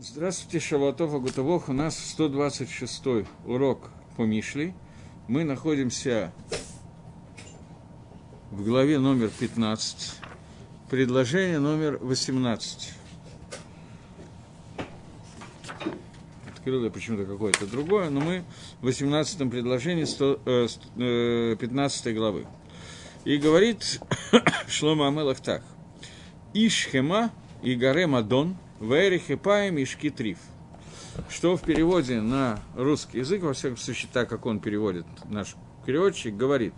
Здравствуйте, Шаватов Агутовох. У нас 126 урок по Мишле. Мы находимся в главе номер 15, предложение номер 18. Открыл я почему-то какое-то другое, но мы в 18 предложении 100, э, 15 э, главы. И говорит Шлома Амелах так. Ишхема и Гаре Мадон – Вэрихипаем и Шкитриф. Что в переводе на русский язык, во всяком случае, так как он переводит наш переводчик, говорит,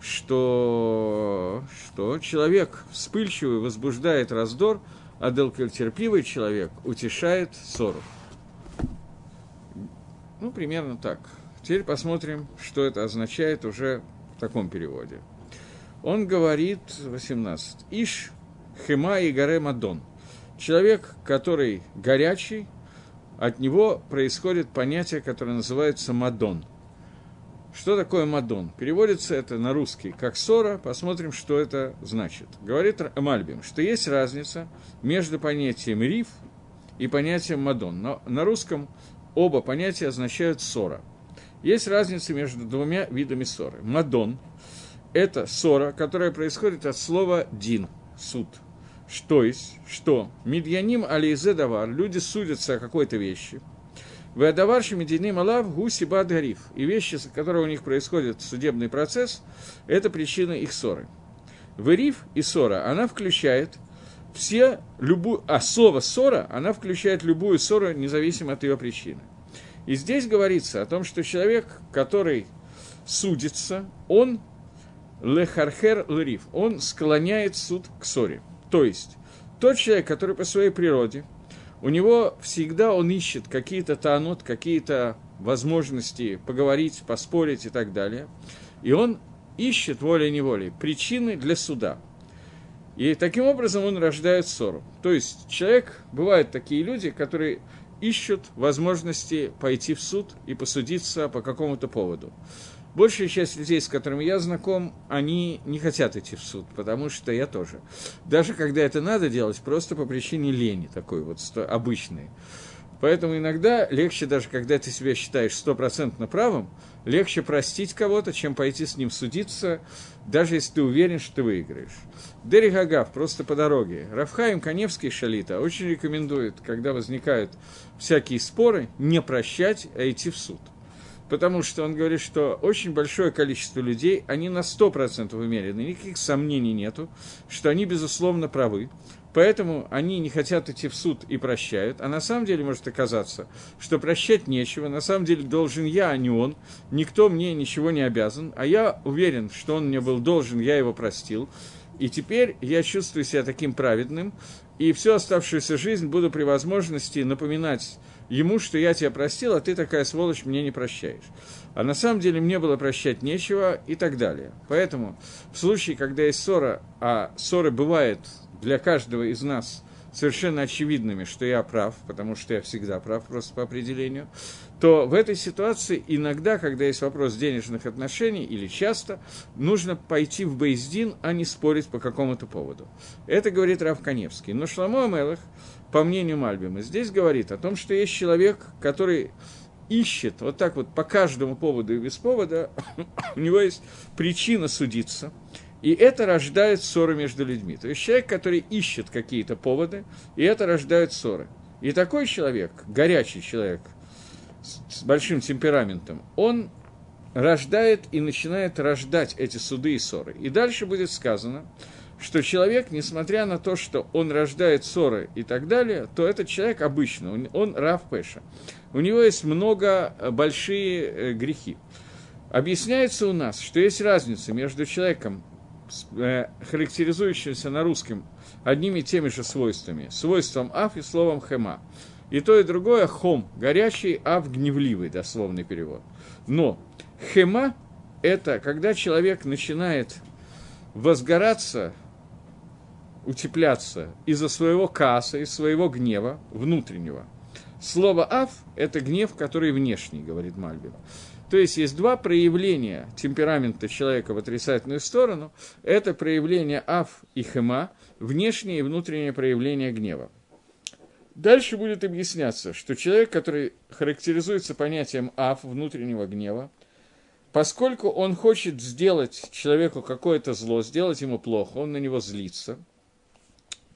что, что человек вспыльчивый возбуждает раздор, а терпивый человек утешает ссору. Ну, примерно так. Теперь посмотрим, что это означает уже в таком переводе. Он говорит, 18, «Иш хема и гаре мадон» – Человек, который горячий, от него происходит понятие, которое называется «мадон». Что такое «мадон»? Переводится это на русский как «ссора». Посмотрим, что это значит. Говорит Мальбим, что есть разница между понятием «риф» и понятием «мадон». Но на русском оба понятия означают «ссора». Есть разница между двумя видами ссоры. «Мадон» – это ссора, которая происходит от слова «дин» – суд – что есть, что медьяним ализе давар, люди судятся о какой-то вещи. Вы адаварши мединим алав гуси гариф. И вещи, с которой у них происходит судебный процесс, это причина их ссоры. Вериф и ссора, она включает все, любую, а слово ссора, она включает любую ссору, независимо от ее причины. И здесь говорится о том, что человек, который судится, он лехархер лериф, он склоняет суд к ссоре. То есть, тот человек, который по своей природе, у него всегда он ищет какие-то танут, какие-то возможности поговорить, поспорить и так далее. И он ищет волей-неволей причины для суда. И таким образом он рождает ссору. То есть человек, бывают такие люди, которые ищут возможности пойти в суд и посудиться по какому-то поводу. Большая часть людей, с которыми я знаком, они не хотят идти в суд, потому что я тоже. Даже когда это надо делать, просто по причине лени такой вот обычной. Поэтому иногда легче, даже когда ты себя считаешь стопроцентно правым, легче простить кого-то, чем пойти с ним судиться, даже если ты уверен, что ты выиграешь. Дери Гагав, просто по дороге. Рафхаим Каневский Шалита очень рекомендует, когда возникают всякие споры, не прощать, а идти в суд потому что он говорит, что очень большое количество людей, они на 100% умерены, никаких сомнений нету, что они, безусловно, правы, поэтому они не хотят идти в суд и прощают, а на самом деле может оказаться, что прощать нечего, на самом деле должен я, а не он, никто мне ничего не обязан, а я уверен, что он мне был должен, я его простил, и теперь я чувствую себя таким праведным, и всю оставшуюся жизнь буду при возможности напоминать ему, что я тебя простил, а ты такая сволочь мне не прощаешь. А на самом деле мне было прощать нечего и так далее. Поэтому в случае, когда есть ссора, а ссоры бывает для каждого из нас совершенно очевидными, что я прав, потому что я всегда прав просто по определению, то в этой ситуации иногда, когда есть вопрос денежных отношений, или часто, нужно пойти в Бейздин, а не спорить по какому-то поводу. Это говорит Рав Каневский. Но Шламо Амелах по мнению Мальбима, здесь говорит о том, что есть человек, который ищет вот так вот по каждому поводу и без повода, у него есть причина судиться, и это рождает ссоры между людьми. То есть человек, который ищет какие-то поводы, и это рождает ссоры. И такой человек, горячий человек, с большим темпераментом, он рождает и начинает рождать эти суды и ссоры. И дальше будет сказано, что человек, несмотря на то, что он рождает ссоры и так далее, то этот человек обычно, он Рав Пеша. У него есть много э, большие э, грехи. Объясняется у нас, что есть разница между человеком, э, характеризующимся на русском одними и теми же свойствами, свойством аф и словом хема. И то, и другое хом, горячий, аф гневливый, дословный перевод. Но хема – это когда человек начинает возгораться утепляться из-за своего касса, из своего гнева внутреннего. Слово «ав» – это гнев, который внешний, говорит Мальбин. То есть есть два проявления темперамента человека в отрицательную сторону. Это проявление «ав» и «хема», внешнее и внутреннее проявление гнева. Дальше будет объясняться, что человек, который характеризуется понятием аф, внутреннего гнева, поскольку он хочет сделать человеку какое-то зло, сделать ему плохо, он на него злится,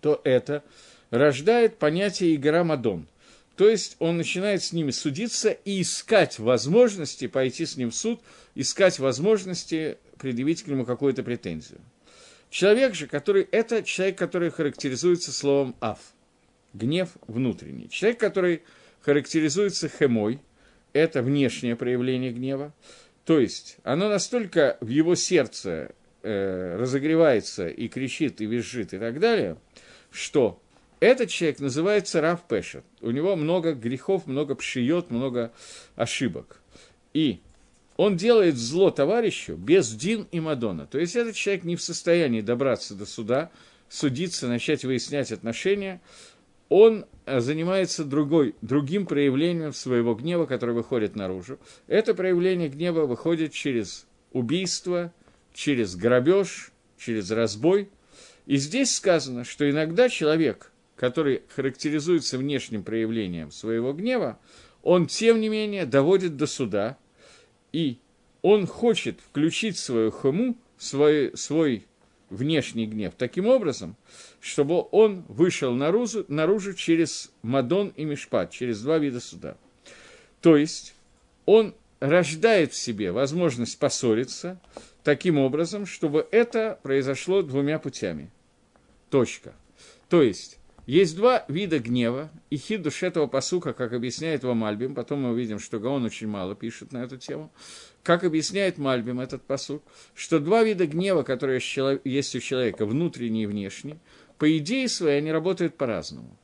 то это рождает понятие игра Мадон. То есть он начинает с ними судиться и искать возможности пойти с ним в суд, искать возможности предъявить к нему какую-то претензию. Человек же, который, это человек, который характеризуется словом «аф», гнев внутренний. Человек, который характеризуется хемой, это внешнее проявление гнева, то есть оно настолько в его сердце э, разогревается и кричит, и визжит, и так далее, что этот человек называется Рав Пешер. У него много грехов, много пшиет, много ошибок. И он делает зло товарищу без Дин и Мадона. То есть этот человек не в состоянии добраться до суда, судиться, начать выяснять отношения. Он э, занимается другой, другим проявлением своего гнева, который выходит наружу. Это проявление гнева выходит через убийство, через грабеж, через разбой. И здесь сказано, что иногда человек, который характеризуется внешним проявлением своего гнева, он, тем не менее, доводит до суда – и он хочет включить свою хому, свой, свой внешний гнев таким образом, чтобы он вышел наружу, наружу через Мадон и Мишпат, через два вида суда. То есть он рождает в себе возможность поссориться таким образом, чтобы это произошло двумя путями. Точка. То есть есть два вида гнева, и хидуш этого посука, как объясняет его Мальбим, потом мы увидим, что Гаон очень мало пишет на эту тему, как объясняет Мальбим этот посук, что два вида гнева, которые есть у человека, внутренний и внешний, по идее своей они работают по-разному.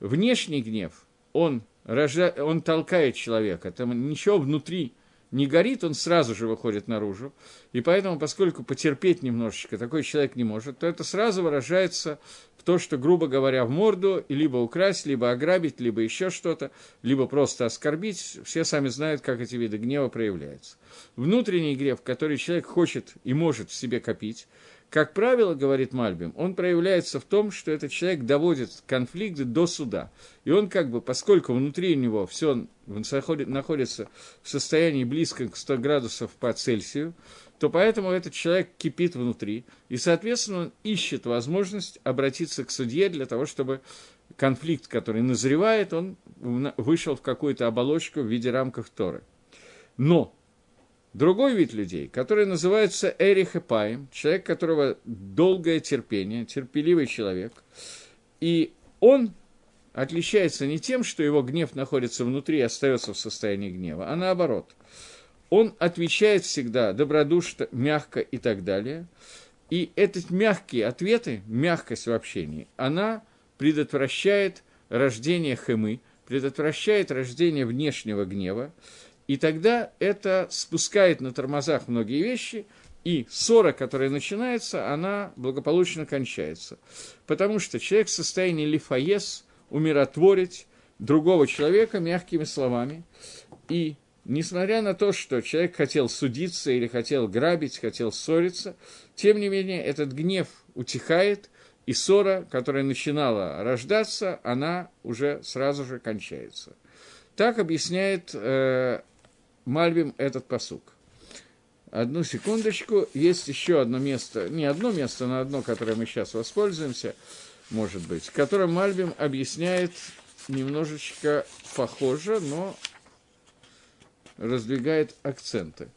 Внешний гнев, он, рожа... он толкает человека, там ничего внутри не горит, он сразу же выходит наружу. И поэтому, поскольку потерпеть немножечко такой человек не может, то это сразу выражается в то, что, грубо говоря, в морду либо украсть, либо ограбить, либо еще что-то, либо просто оскорбить. Все сами знают, как эти виды гнева проявляются. Внутренний гнев, который человек хочет и может в себе копить, как правило, говорит Мальбим, он проявляется в том, что этот человек доводит конфликт до суда. И он как бы, поскольку внутри него все находится в состоянии близко к 100 градусов по Цельсию, то поэтому этот человек кипит внутри. И, соответственно, он ищет возможность обратиться к судье для того, чтобы конфликт, который назревает, он вышел в какую-то оболочку в виде рамков Торы. Но Другой вид людей, который называется Эрих Эпаем, человек, которого долгое терпение, терпеливый человек, и он отличается не тем, что его гнев находится внутри и остается в состоянии гнева, а наоборот. Он отвечает всегда добродушно, мягко и так далее. И эти мягкие ответы, мягкость в общении, она предотвращает рождение хемы, предотвращает рождение внешнего гнева, и тогда это спускает на тормозах многие вещи, и ссора, которая начинается, она благополучно кончается. Потому что человек в состоянии лифаес, умиротворить другого человека мягкими словами. И несмотря на то, что человек хотел судиться или хотел грабить, хотел ссориться, тем не менее этот гнев утихает, и ссора, которая начинала рождаться, она уже сразу же кончается. Так объясняет э, Мальбим этот посук. Одну секундочку. Есть еще одно место, не одно место, но одно, которое мы сейчас воспользуемся, может быть, которое Мальбим объясняет немножечко похоже, но раздвигает акценты.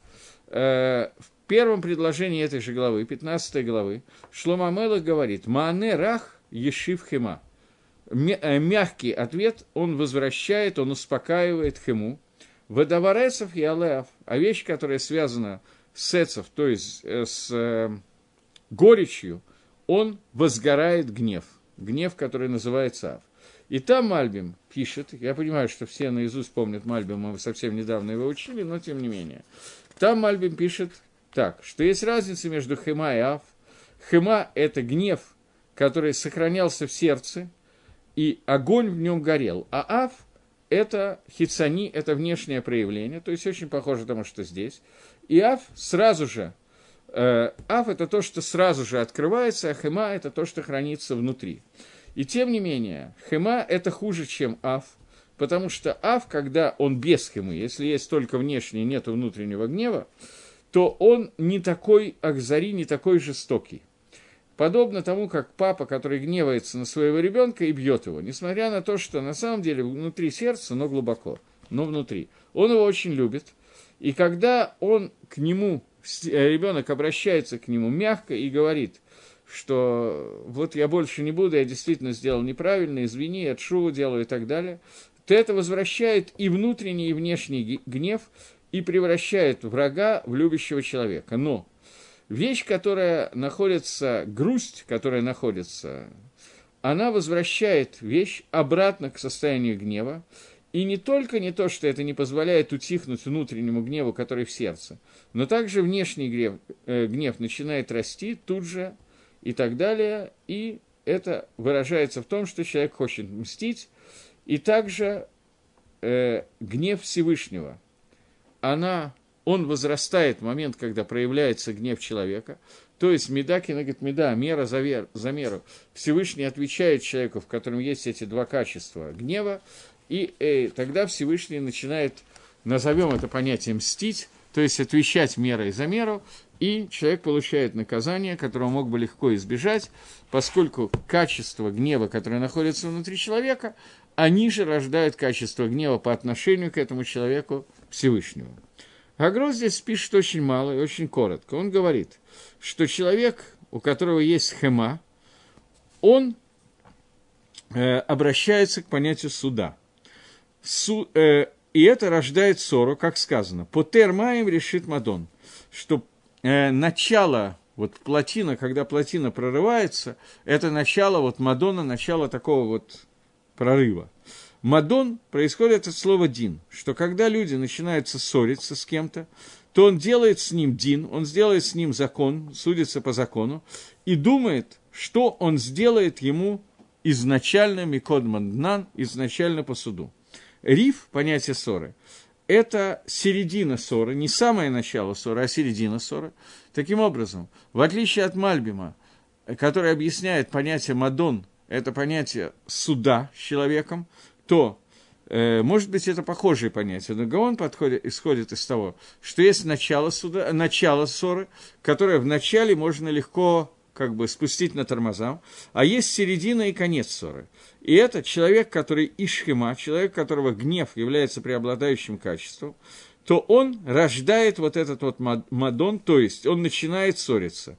Э, в первом предложении этой же главы, 15 главы, Шлома Мелах говорит «Маане рах ешив хема». Э, мягкий ответ он возвращает, он успокаивает хему, Водоворецов и алеав, а вещь, которая связана с эцев, то есть э, с э, горечью, он возгорает гнев, гнев, который называется ав. И там Мальбим пишет, я понимаю, что все наизусть помнят Мальбим, мы совсем недавно его учили, но тем не менее. Там Мальбим пишет так, что есть разница между хема и ав. Хема – это гнев, который сохранялся в сердце, и огонь в нем горел, а ав – это хицани, это внешнее проявление, то есть очень похоже тому, что здесь. И аф сразу же, э, аф это то, что сразу же открывается, а хема это то, что хранится внутри. И тем не менее, хема – это хуже, чем ав, потому что ав, когда он без хемы, если есть только внешний, нет внутреннего гнева, то он не такой акзари, не такой жестокий. Подобно тому, как папа, который гневается на своего ребенка и бьет его, несмотря на то, что на самом деле внутри сердца, но глубоко, но внутри. Он его очень любит, и когда он к нему, э, ребенок обращается к нему мягко и говорит, что вот я больше не буду, я действительно сделал неправильно, извини, я шуву делаю и так далее, то это возвращает и внутренний, и внешний гнев, и превращает врага в любящего человека. Но вещь, которая находится, грусть, которая находится, она возвращает вещь обратно к состоянию гнева, и не только не то, что это не позволяет утихнуть внутреннему гневу, который в сердце, но также внешний гнев, э, гнев начинает расти тут же и так далее, и это выражается в том, что человек хочет мстить, и также э, гнев Всевышнего, она он возрастает в момент, когда проявляется гнев человека, то есть меда киногет меда, мера за, вер, за меру. Всевышний отвечает человеку, в котором есть эти два качества гнева, и э, тогда Всевышний начинает, назовем это понятие мстить, то есть отвечать мерой за меру, и человек получает наказание, которого мог бы легко избежать, поскольку качество гнева, которое находится внутри человека, они же рождают качество гнева по отношению к этому человеку Всевышнему. Агро здесь пишет очень мало и очень коротко. Он говорит, что человек, у которого есть хема, он э, обращается к понятию суда. Су, э, и это рождает ссору, как сказано. Потер маем решит Мадон, что э, начало, вот плотина, когда плотина прорывается, это начало вот Мадона, начало такого вот прорыва. Мадон происходит от слова «дин», что когда люди начинают ссориться с кем-то, то он делает с ним дин, он сделает с ним закон, судится по закону, и думает, что он сделает ему изначально Микод Манднан, изначально по суду. Риф, понятие ссоры, это середина ссоры, не самое начало ссоры, а середина ссоры. Таким образом, в отличие от Мальбима, который объясняет понятие Мадон, это понятие суда с человеком, то, э, может быть, это похожие понятия, но Гаон подходит, исходит из того, что есть начало, суда, начало ссоры, которое вначале можно легко как бы спустить на тормозам, а есть середина и конец ссоры. И это человек, который ишхема, человек, которого гнев является преобладающим качеством, то он рождает вот этот вот мадон, то есть он начинает ссориться.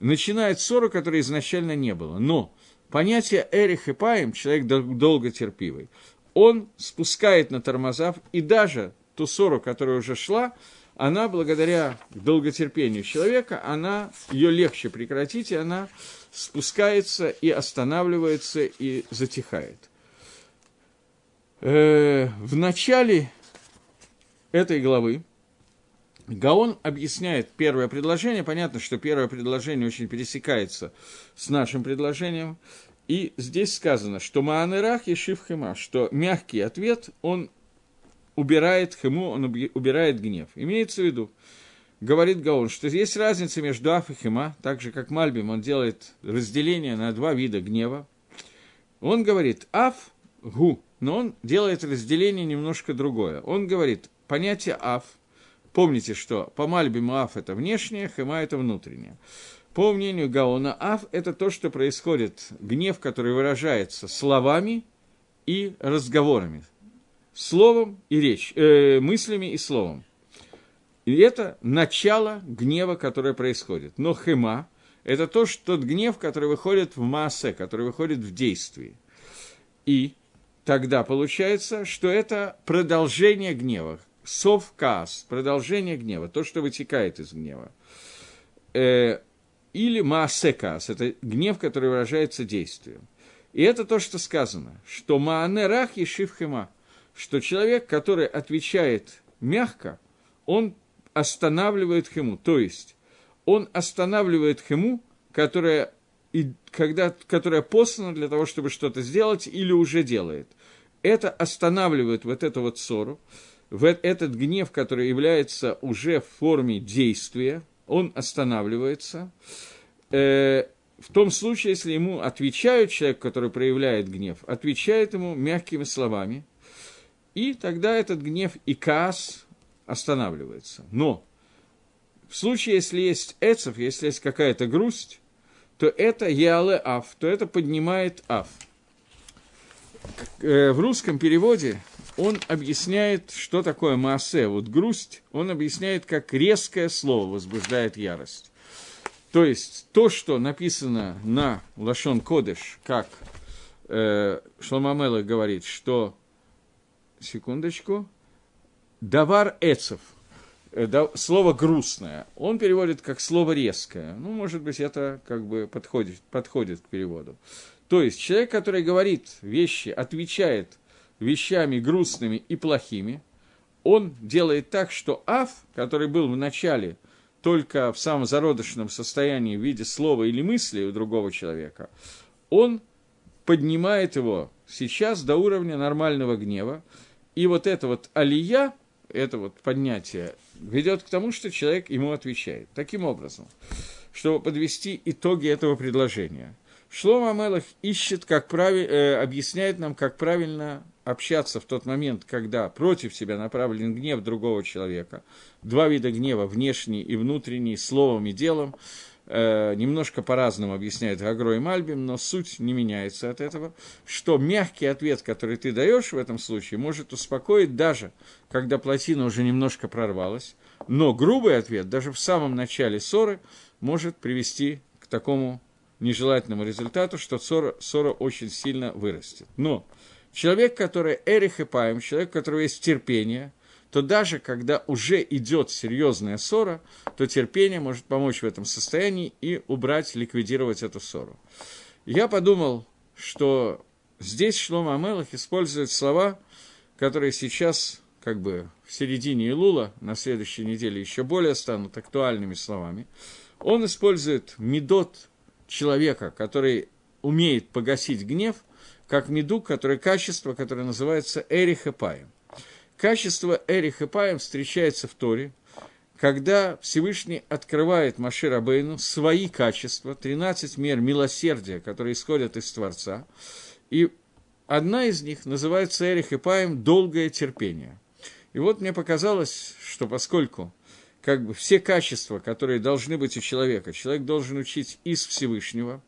Начинает ссору, которой изначально не было. Но понятие Эрих и Паем, человек долготерпивый, он спускает на тормоза, и даже ту ссору, которая уже шла, она, благодаря долготерпению человека, она, ее легче прекратить, и она спускается и останавливается и затихает. Э, в начале этой главы Гаон объясняет первое предложение. Понятно, что первое предложение очень пересекается с нашим предложением. И здесь сказано, что Маанерах и Шив Хема, что мягкий ответ, он убирает хему, он убирает гнев. Имеется в виду, говорит Гаон, что есть разница между Аф и Хема, так же как Мальбим, он делает разделение на два вида гнева. Он говорит Аф, Гу, но он делает разделение немножко другое. Он говорит, понятие Аф – Помните, что по Мальбиму Аф – это внешнее, Хема – это внутреннее. По мнению Гаона, Аф – это то, что происходит, гнев, который выражается словами и разговорами, словом и речь, э, мыслями и словом. И это начало гнева, которое происходит. Но хема – это то, что тот гнев, который выходит в массе, который выходит в действии. И тогда получается, что это продолжение гнева сов каас, продолжение гнева, то, что вытекает из гнева. Э, или маасе каас, это гнев, который выражается действием. И это то, что сказано, что маане рах и шивхема, что человек, который отвечает мягко, он останавливает хему, то есть он останавливает хему, которая, и, когда, которая послана для того, чтобы что-то сделать или уже делает. Это останавливает вот эту вот ссору, в этот гнев, который является уже в форме действия, он останавливается, э, в том случае, если ему отвечают человек, который проявляет гнев, отвечает ему мягкими словами, и тогда этот гнев и каас останавливается. Но в случае, если есть эцев, если есть какая-то грусть, то это яле аф, то это поднимает аф. Э, в русском переводе он объясняет, что такое маасе, вот грусть, он объясняет, как резкое слово возбуждает ярость. То есть то, что написано на Лашон Кодыш, как э, Шломамела говорит, что, секундочку, давар эцев, э, да, слово грустное, он переводит как слово резкое. Ну, может быть, это как бы подходит, подходит к переводу. То есть человек, который говорит вещи, отвечает вещами грустными и плохими, он делает так, что Аф, который был в начале – только в самом зародышном состоянии в виде слова или мысли у другого человека, он поднимает его сейчас до уровня нормального гнева, и вот это вот алия, это вот поднятие, ведет к тому, что человек ему отвечает. Таким образом, чтобы подвести итоги этого предложения. Шлома Мелах ищет, как прави, э, объясняет нам, как правильно общаться в тот момент, когда против себя направлен гнев другого человека. Два вида гнева, внешний и внутренний, словом и делом. Э, немножко по-разному объясняет Гагро и Мальбим, но суть не меняется от этого, что мягкий ответ, который ты даешь в этом случае, может успокоить даже, когда плотина уже немножко прорвалась, но грубый ответ даже в самом начале ссоры может привести к такому нежелательному результату, что ссора, ссора очень сильно вырастет. Но Человек, который Эрих и Паем, человек, у которого есть терпение, то даже когда уже идет серьезная ссора, то терпение может помочь в этом состоянии и убрать, ликвидировать эту ссору. Я подумал, что здесь Шлома Амелах использует слова, которые сейчас как бы в середине Илула, на следующей неделе еще более станут актуальными словами. Он использует медот человека, который умеет погасить гнев – как меду, которое качество, которое называется эрихепаем. Качество эрихепаем встречается в Торе, когда Всевышний открывает Машир Абейну свои качества, 13 мер милосердия, которые исходят из Творца, и одна из них называется Эрихепаем «долгое терпение». И вот мне показалось, что поскольку как бы все качества, которые должны быть у человека, человек должен учить из Всевышнего,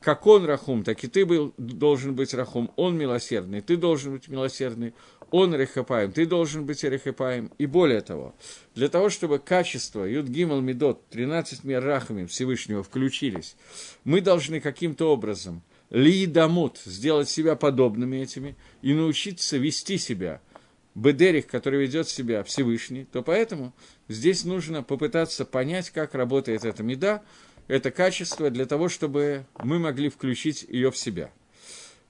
как он рахум, так и ты был, должен быть рахум, он милосердный, ты должен быть милосердный, он рехапаем, ты должен быть рехапаем. И более того, для того, чтобы качество Юд Гимал Медот, 13 мер рахами Всевышнего включились, мы должны каким-то образом лиидамут, сделать себя подобными этими и научиться вести себя. Бедерих, который ведет себя Всевышний, то поэтому здесь нужно попытаться понять, как работает эта меда, это качество для того, чтобы мы могли включить ее в себя.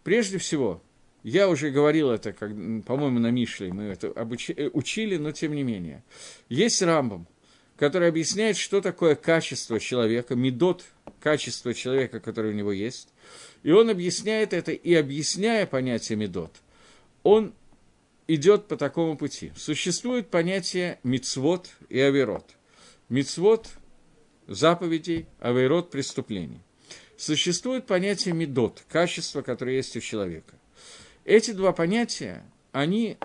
Прежде всего, я уже говорил это, как, по-моему, на Мишле, мы это обучи, э, учили, но тем не менее. Есть Рамбам, который объясняет, что такое качество человека, медот, качество человека, которое у него есть. И он объясняет это, и объясняя понятие медот, он идет по такому пути. Существует понятие мицвод и аверот. Мицвод заповедей, авейрот преступлений. Существует понятие медот, качество, которое есть у человека. Эти два понятия, они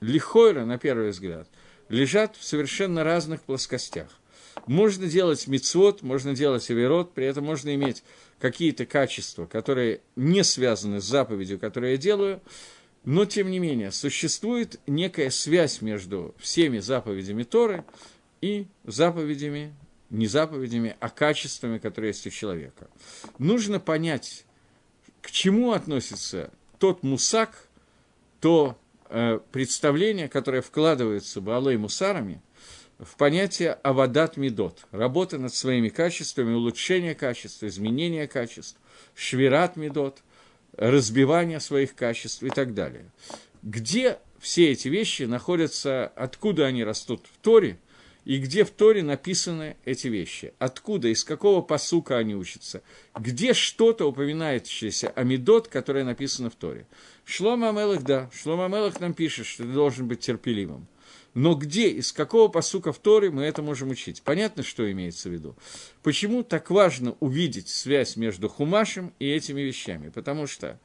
лихойра, на первый взгляд, лежат в совершенно разных плоскостях. Можно делать мицвод, можно делать авейрот, при этом можно иметь какие-то качества, которые не связаны с заповедью, которую я делаю, но, тем не менее, существует некая связь между всеми заповедями Торы и заповедями не заповедями, а качествами, которые есть у человека. Нужно понять, к чему относится тот мусак, то э, представление, которое вкладывается Баалой Мусарами в понятие авадат медот, работа над своими качествами, улучшение качества, изменение качеств, швират медот, разбивание своих качеств и так далее. Где все эти вещи находятся, откуда они растут в Торе – и где в Торе написаны эти вещи, откуда, из какого посука они учатся, где что-то упоминающееся о Медот, которое написано в Торе. Шлома Амелах, да, Шлома Амелах нам пишет, что ты должен быть терпеливым. Но где, из какого посука в Торе мы это можем учить? Понятно, что имеется в виду. Почему так важно увидеть связь между Хумашем и этими вещами? Потому что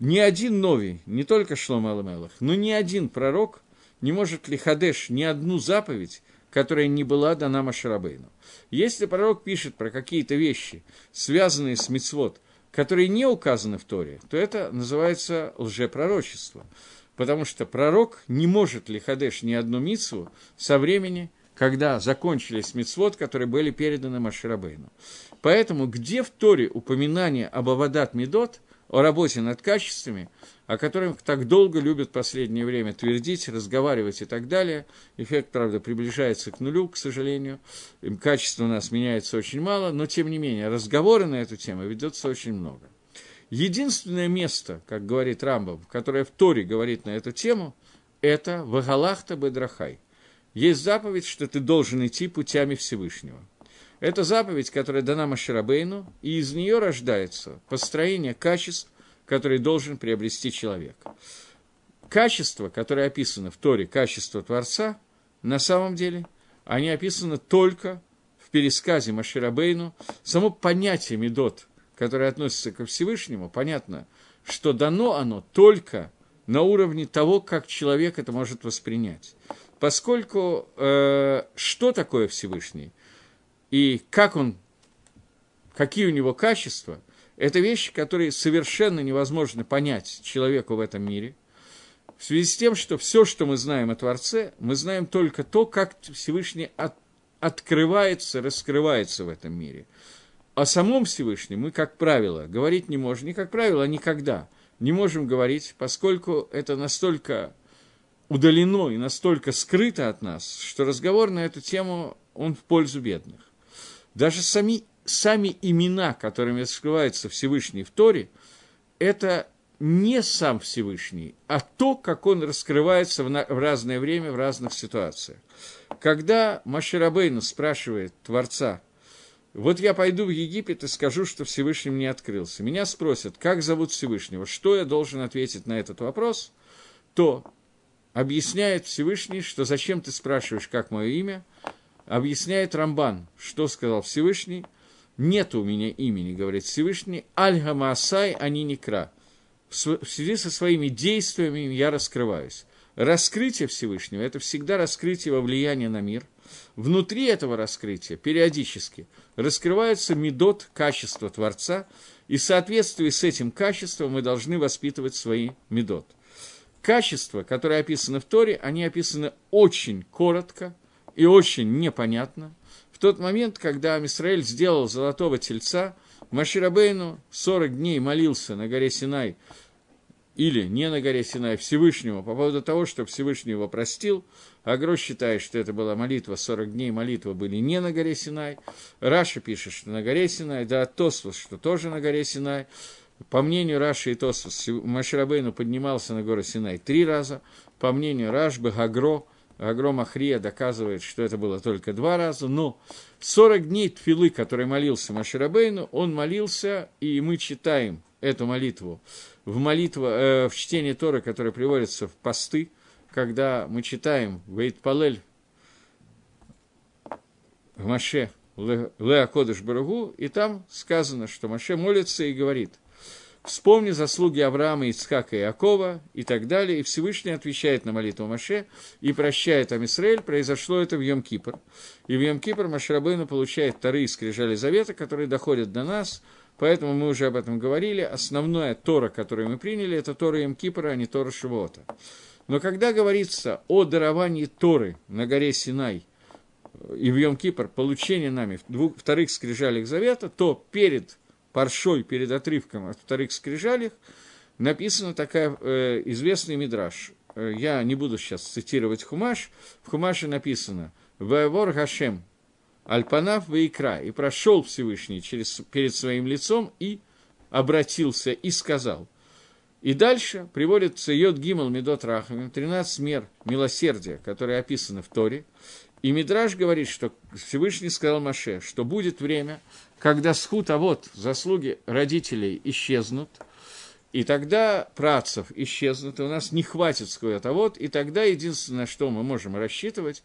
ни один новый, не только Шлом Аламелах, но ни один пророк не может ли Хадеш ни одну заповедь, которая не была дана Машарабейну. Если пророк пишет про какие-то вещи, связанные с мицвод, которые не указаны в Торе, то это называется лжепророчество. Потому что пророк не может ли Хадеш ни одну мицву со времени, когда закончились мицвод, которые были переданы Маширабейну. Поэтому где в Торе упоминание об Авадат Медот – о работе над качествами, о которых так долго любят в последнее время твердить, разговаривать и так далее. Эффект, правда, приближается к нулю, к сожалению. Качество у нас меняется очень мало, но, тем не менее, разговоры на эту тему ведется очень много. Единственное место, как говорит Рамбов, которое в Торе говорит на эту тему, это «Вагалахта Бедрахай». Есть заповедь, что ты должен идти путями Всевышнего. Это заповедь, которая дана Маширабейну, и из нее рождается построение качеств, которые должен приобрести человек. Качества, которые описаны в Торе, качество Творца, на самом деле, они описаны только в пересказе Маширабейну. Само понятие Медот, которое относится ко Всевышнему, понятно, что дано оно только на уровне того, как человек это может воспринять. Поскольку э, что такое Всевышний – и как он, какие у него качества, это вещи, которые совершенно невозможно понять человеку в этом мире, в связи с тем, что все, что мы знаем о Творце, мы знаем только то, как Всевышний от, открывается, раскрывается в этом мире. О самом Всевышнем мы, как правило, говорить не можем, не как правило, а никогда не можем говорить, поскольку это настолько удалено и настолько скрыто от нас, что разговор на эту тему, он в пользу бедных. Даже сами, сами имена, которыми раскрывается Всевышний в Торе, это не сам Всевышний, а то, как он раскрывается в разное время, в разных ситуациях. Когда Маширабейну спрашивает Творца, вот я пойду в Египет и скажу, что Всевышний мне открылся. Меня спросят, как зовут Всевышнего, что я должен ответить на этот вопрос, то объясняет Всевышний, что зачем ты спрашиваешь, как мое имя, Объясняет Рамбан, что сказал Всевышний. Нет у меня имени, говорит Всевышний, Альга Маасай, они не кра. В связи со своими действиями я раскрываюсь. Раскрытие Всевышнего – это всегда раскрытие во влияние на мир. Внутри этого раскрытия периодически раскрывается медот качества Творца, и в соответствии с этим качеством мы должны воспитывать свои медот. Качества, которые описаны в Торе, они описаны очень коротко, и очень непонятно. Тот момент, когда Амисраэль сделал золотого тельца, Маширабейну 40 дней молился на горе Синай, или не на горе Синай, Всевышнему, по поводу того, что Всевышний его простил. Агро считает, что это была молитва, 40 дней молитвы были не на горе Синай. Раша пишет, что на горе Синай, да, Тосфос, что тоже на горе Синай. По мнению Раши и Тосфос, Маширабейну поднимался на гору Синай три раза. По мнению Рашбы, Гагро, Агром Ахрия доказывает, что это было только два раза, но 40 дней тфилы, который молился Маширабейну, он молился, и мы читаем эту молитву в, молитву, э, в чтении Торы, которое приводится в посты, когда мы читаем Вейт Палель в Маше Леа Кодыш Барагу, и там сказано, что Маше молится и говорит, Вспомни заслуги Авраама, Ицхака и Якова и так далее. И Всевышний отвечает на молитву Маше и прощает Амисраэль. Произошло это в Йом-Кипр. И в Йом-Кипр Машрабейну получает вторые скрижали завета, которые доходят до нас. Поэтому мы уже об этом говорили. Основная Тора, которую мы приняли, это Тора Йом-Кипра, а не Тора Шивота. Но когда говорится о даровании Торы на горе Синай и в Йом-Кипр, получение нами двух, вторых скрижалей завета, то перед паршой перед отрывком от вторых скрижалей написана такая э, известный мидраж. Э, я не буду сейчас цитировать Хумаш. В Хумаше написано «Ваевор Гашем Альпанав Ваикра» и прошел Всевышний через, перед своим лицом и обратился и сказал. И дальше приводится Йод Гимал Медот Рахамим, 13 мер милосердия, которые описаны в Торе. И Мидраж говорит, что Всевышний сказал Маше, что будет время, когда схут, а вот заслуги родителей исчезнут, И тогда працев исчезнут, и у нас не хватит сколько-то вот, и тогда единственное, что мы можем рассчитывать,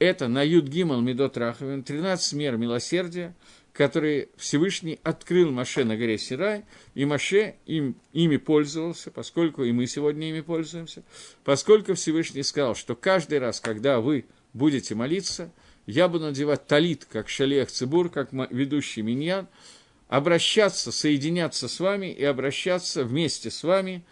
это на Юд Гимал Медот Раховин, 13 мер милосердия, которые Всевышний открыл Маше на горе Сирай, и Маше им, ими пользовался, поскольку и мы сегодня ими пользуемся, поскольку Всевышний сказал, что каждый раз, когда вы будете молиться, я буду надевать талит, как шалех цибур, как ведущий миньян, обращаться, соединяться с вами и обращаться вместе с вами,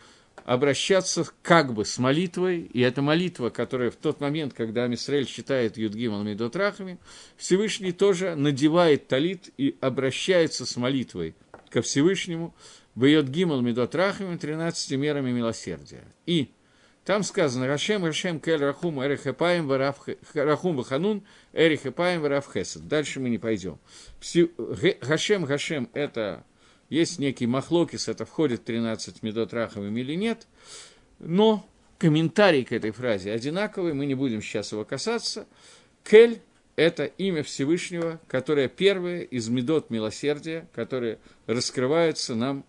обращаться как бы с молитвой, и эта молитва, которая в тот момент, когда Амисраэль читает Юдгимал Медот Рахами, Всевышний тоже надевает талит и обращается с молитвой ко Всевышнему, Бьет Гимал Медот Рахами 13 мерами милосердия. И там сказано, Рашем, Рашем, Кель, Рахум, Эрих Эпаем, Рахум, Ваханун, Эрих Эпаем, Вараф Хесед. Дальше мы не пойдем. Гашем, Гашем – это есть некий махлокис, это входит в 13 медот раховым или нет, но комментарий к этой фразе одинаковый, мы не будем сейчас его касаться. Кель – это имя Всевышнего, которое первое из медот милосердия, которые раскрываются нам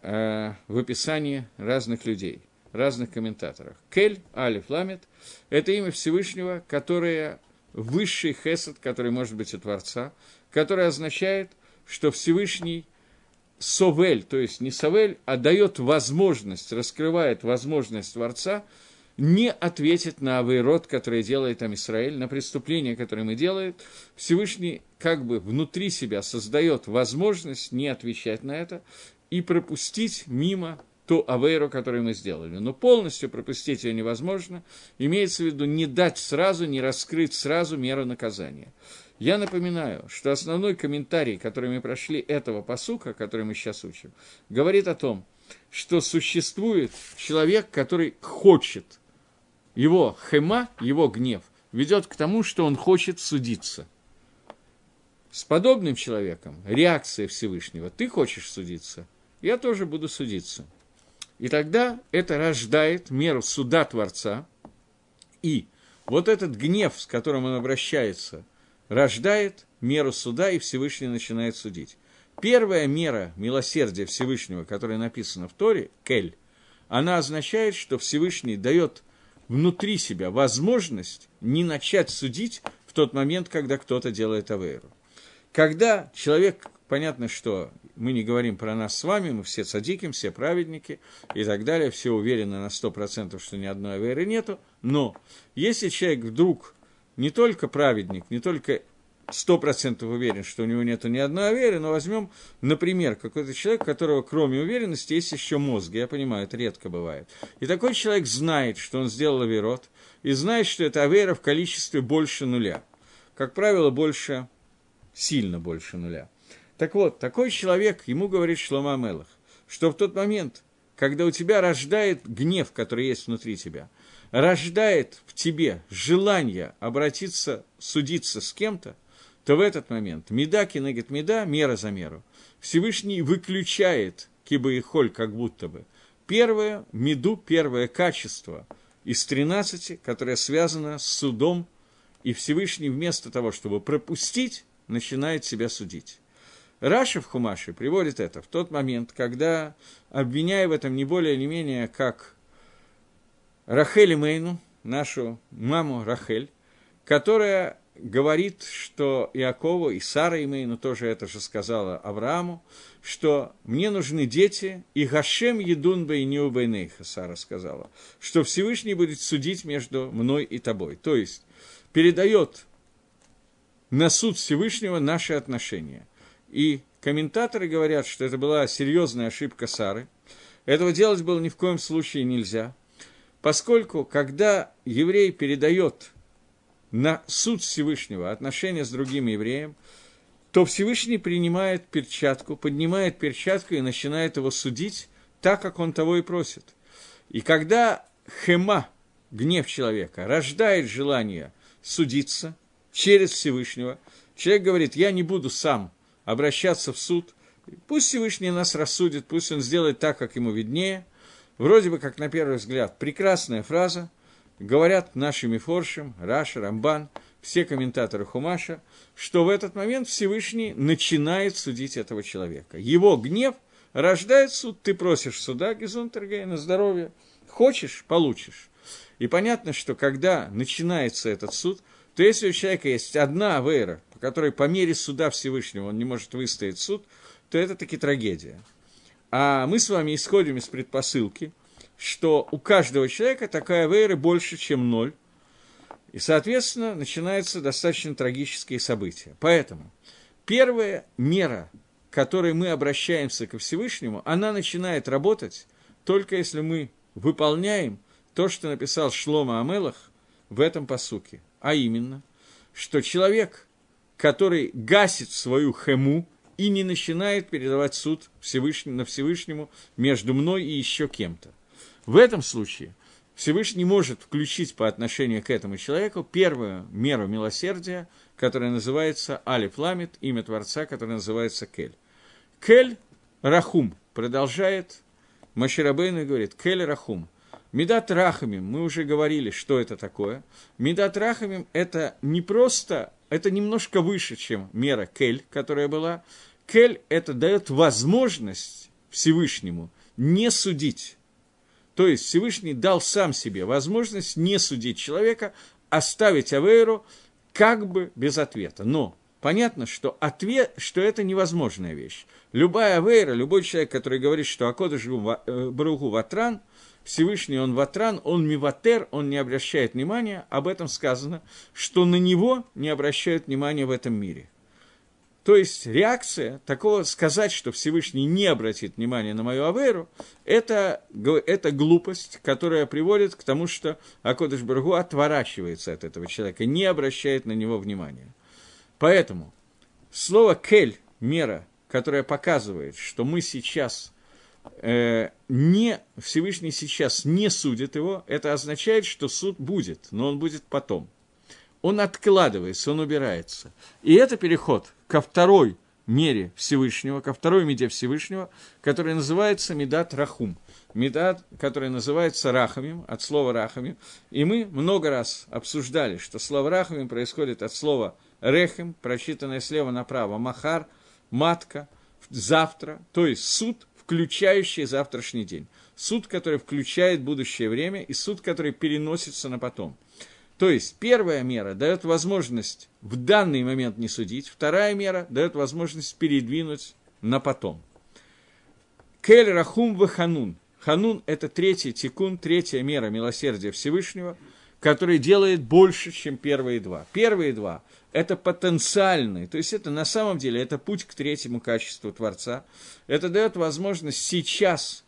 э, в описании разных людей разных комментаторах. Кель, Алиф, Ламет – это имя Всевышнего, которое высший хесед, который может быть у Творца, которое означает, что Всевышний Совель, то есть не Совель, а дает возможность, раскрывает возможность Творца не ответить на авейрод, который делает там Израиль, на преступление, которое мы делаем. Всевышний как бы внутри себя создает возможность не отвечать на это и пропустить мимо ту авейру, которую мы сделали. Но полностью пропустить ее невозможно. Имеется в виду не дать сразу, не раскрыть сразу меру наказания. Я напоминаю, что основной комментарий, который мы прошли этого посука, который мы сейчас учим, говорит о том, что существует человек, который хочет, его хема, его гнев, ведет к тому, что он хочет судиться. С подобным человеком реакция Всевышнего, ты хочешь судиться, я тоже буду судиться – и тогда это рождает меру суда Творца, и вот этот гнев, с которым он обращается, рождает меру суда, и Всевышний начинает судить. Первая мера милосердия Всевышнего, которая написана в Торе, кель, она означает, что Всевышний дает внутри себя возможность не начать судить в тот момент, когда кто-то делает авейру. Когда человек, понятно, что мы не говорим про нас с вами, мы все садиким, все праведники и так далее, все уверены на сто процентов, что ни одной веры нету, но если человек вдруг не только праведник, не только сто процентов уверен, что у него нет ни одной веры, но возьмем, например, какой-то человек, у которого кроме уверенности есть еще мозг, я понимаю, это редко бывает. И такой человек знает, что он сделал аверот, и знает, что это авера в количестве больше нуля. Как правило, больше, сильно больше нуля. Так вот, такой человек, ему говорит Шлома Мелах, что в тот момент, когда у тебя рождает гнев, который есть внутри тебя, рождает в тебе желание обратиться, судиться с кем-то, то в этот момент меда кинегет меда, мера за меру, Всевышний выключает киба и холь как будто бы. Первое меду, первое качество из 13, которое связано с судом, и Всевышний вместо того, чтобы пропустить, начинает себя судить. Раша в Хумаше приводит это в тот момент, когда, обвиняя в этом не более не менее, как Рахель Мейну, нашу маму Рахель, которая говорит, что Иакову и Сара Имейну тоже это же сказала Аврааму, что мне нужны дети, и Гашем едун бы и не убейнейха, Сара сказала, что Всевышний будет судить между мной и тобой. То есть передает на суд Всевышнего наши отношения – и комментаторы говорят, что это была серьезная ошибка Сары. Этого делать было ни в коем случае нельзя, поскольку, когда еврей передает на суд Всевышнего отношения с другим евреем, то Всевышний принимает перчатку, поднимает перчатку и начинает его судить так, как он того и просит. И когда хема, гнев человека, рождает желание судиться через Всевышнего, человек говорит, я не буду сам обращаться в суд. Пусть Всевышний нас рассудит, пусть он сделает так, как ему виднее. Вроде бы, как на первый взгляд, прекрасная фраза. Говорят нашими форшем, Раша, Рамбан, все комментаторы Хумаша, что в этот момент Всевышний начинает судить этого человека. Его гнев Рождает суд, ты просишь суда, Гизунтергей, на здоровье. Хочешь – получишь. И понятно, что когда начинается этот суд, то если у человека есть одна авейра, по которой по мере суда Всевышнего он не может выстоять суд, то это таки трагедия. А мы с вами исходим из предпосылки, что у каждого человека такая авейра больше, чем ноль, и, соответственно, начинаются достаточно трагические события. Поэтому первая мера, которой мы обращаемся ко Всевышнему, она начинает работать только если мы выполняем то, что написал Шлома Амелах в этом посуке. А именно, что человек, который гасит свою хему и не начинает передавать суд Всевышнему, на Всевышнему между мной и еще кем-то. В этом случае Всевышний может включить по отношению к этому человеку первую меру милосердия, которая называется Алиф Ламит, имя Творца, которое называется Кель. Кель Рахум продолжает Маширабейн и говорит, Кель Рахум – Медат Рахамим, мы уже говорили, что это такое. Медат Рахамим – это не просто, это немножко выше, чем мера Кель, которая была. Кель – это дает возможность Всевышнему не судить. То есть Всевышний дал сам себе возможность не судить человека, оставить Авейру как бы без ответа. Но понятно, что, ответ, что это невозможная вещь. Любая Авейра, любой человек, который говорит, что Акодыш э, Баруху Ватран – Всевышний, он ватран, он миватер, он не обращает внимания, об этом сказано, что на него не обращают внимания в этом мире. То есть реакция такого сказать, что Всевышний не обратит внимания на мою аверу, это, это глупость, которая приводит к тому, что Акодыш Баргу отворачивается от этого человека, не обращает на него внимания. Поэтому слово «кель» – мера, которая показывает, что мы сейчас – не, Всевышний сейчас не судит его, это означает, что суд будет, но он будет потом. Он откладывается, он убирается. И это переход ко второй мере Всевышнего, ко второй меде Всевышнего, которая называется Медат Рахум. Медат, который называется Рахамим, от слова Рахамим. И мы много раз обсуждали, что слово Рахамим происходит от слова Рехем, прочитанное слева направо, Махар, матка, завтра, то есть суд, включающий завтрашний день. Суд, который включает будущее время, и суд, который переносится на потом. То есть первая мера дает возможность в данный момент не судить, вторая мера дает возможность передвинуть на потом. Кель Рахум Ваханун. Ханун – это третий тикун, третья мера милосердия Всевышнего, который делает больше, чем первые два. Первые два это потенциальный, то есть это на самом деле это путь к третьему качеству Творца. Это дает возможность сейчас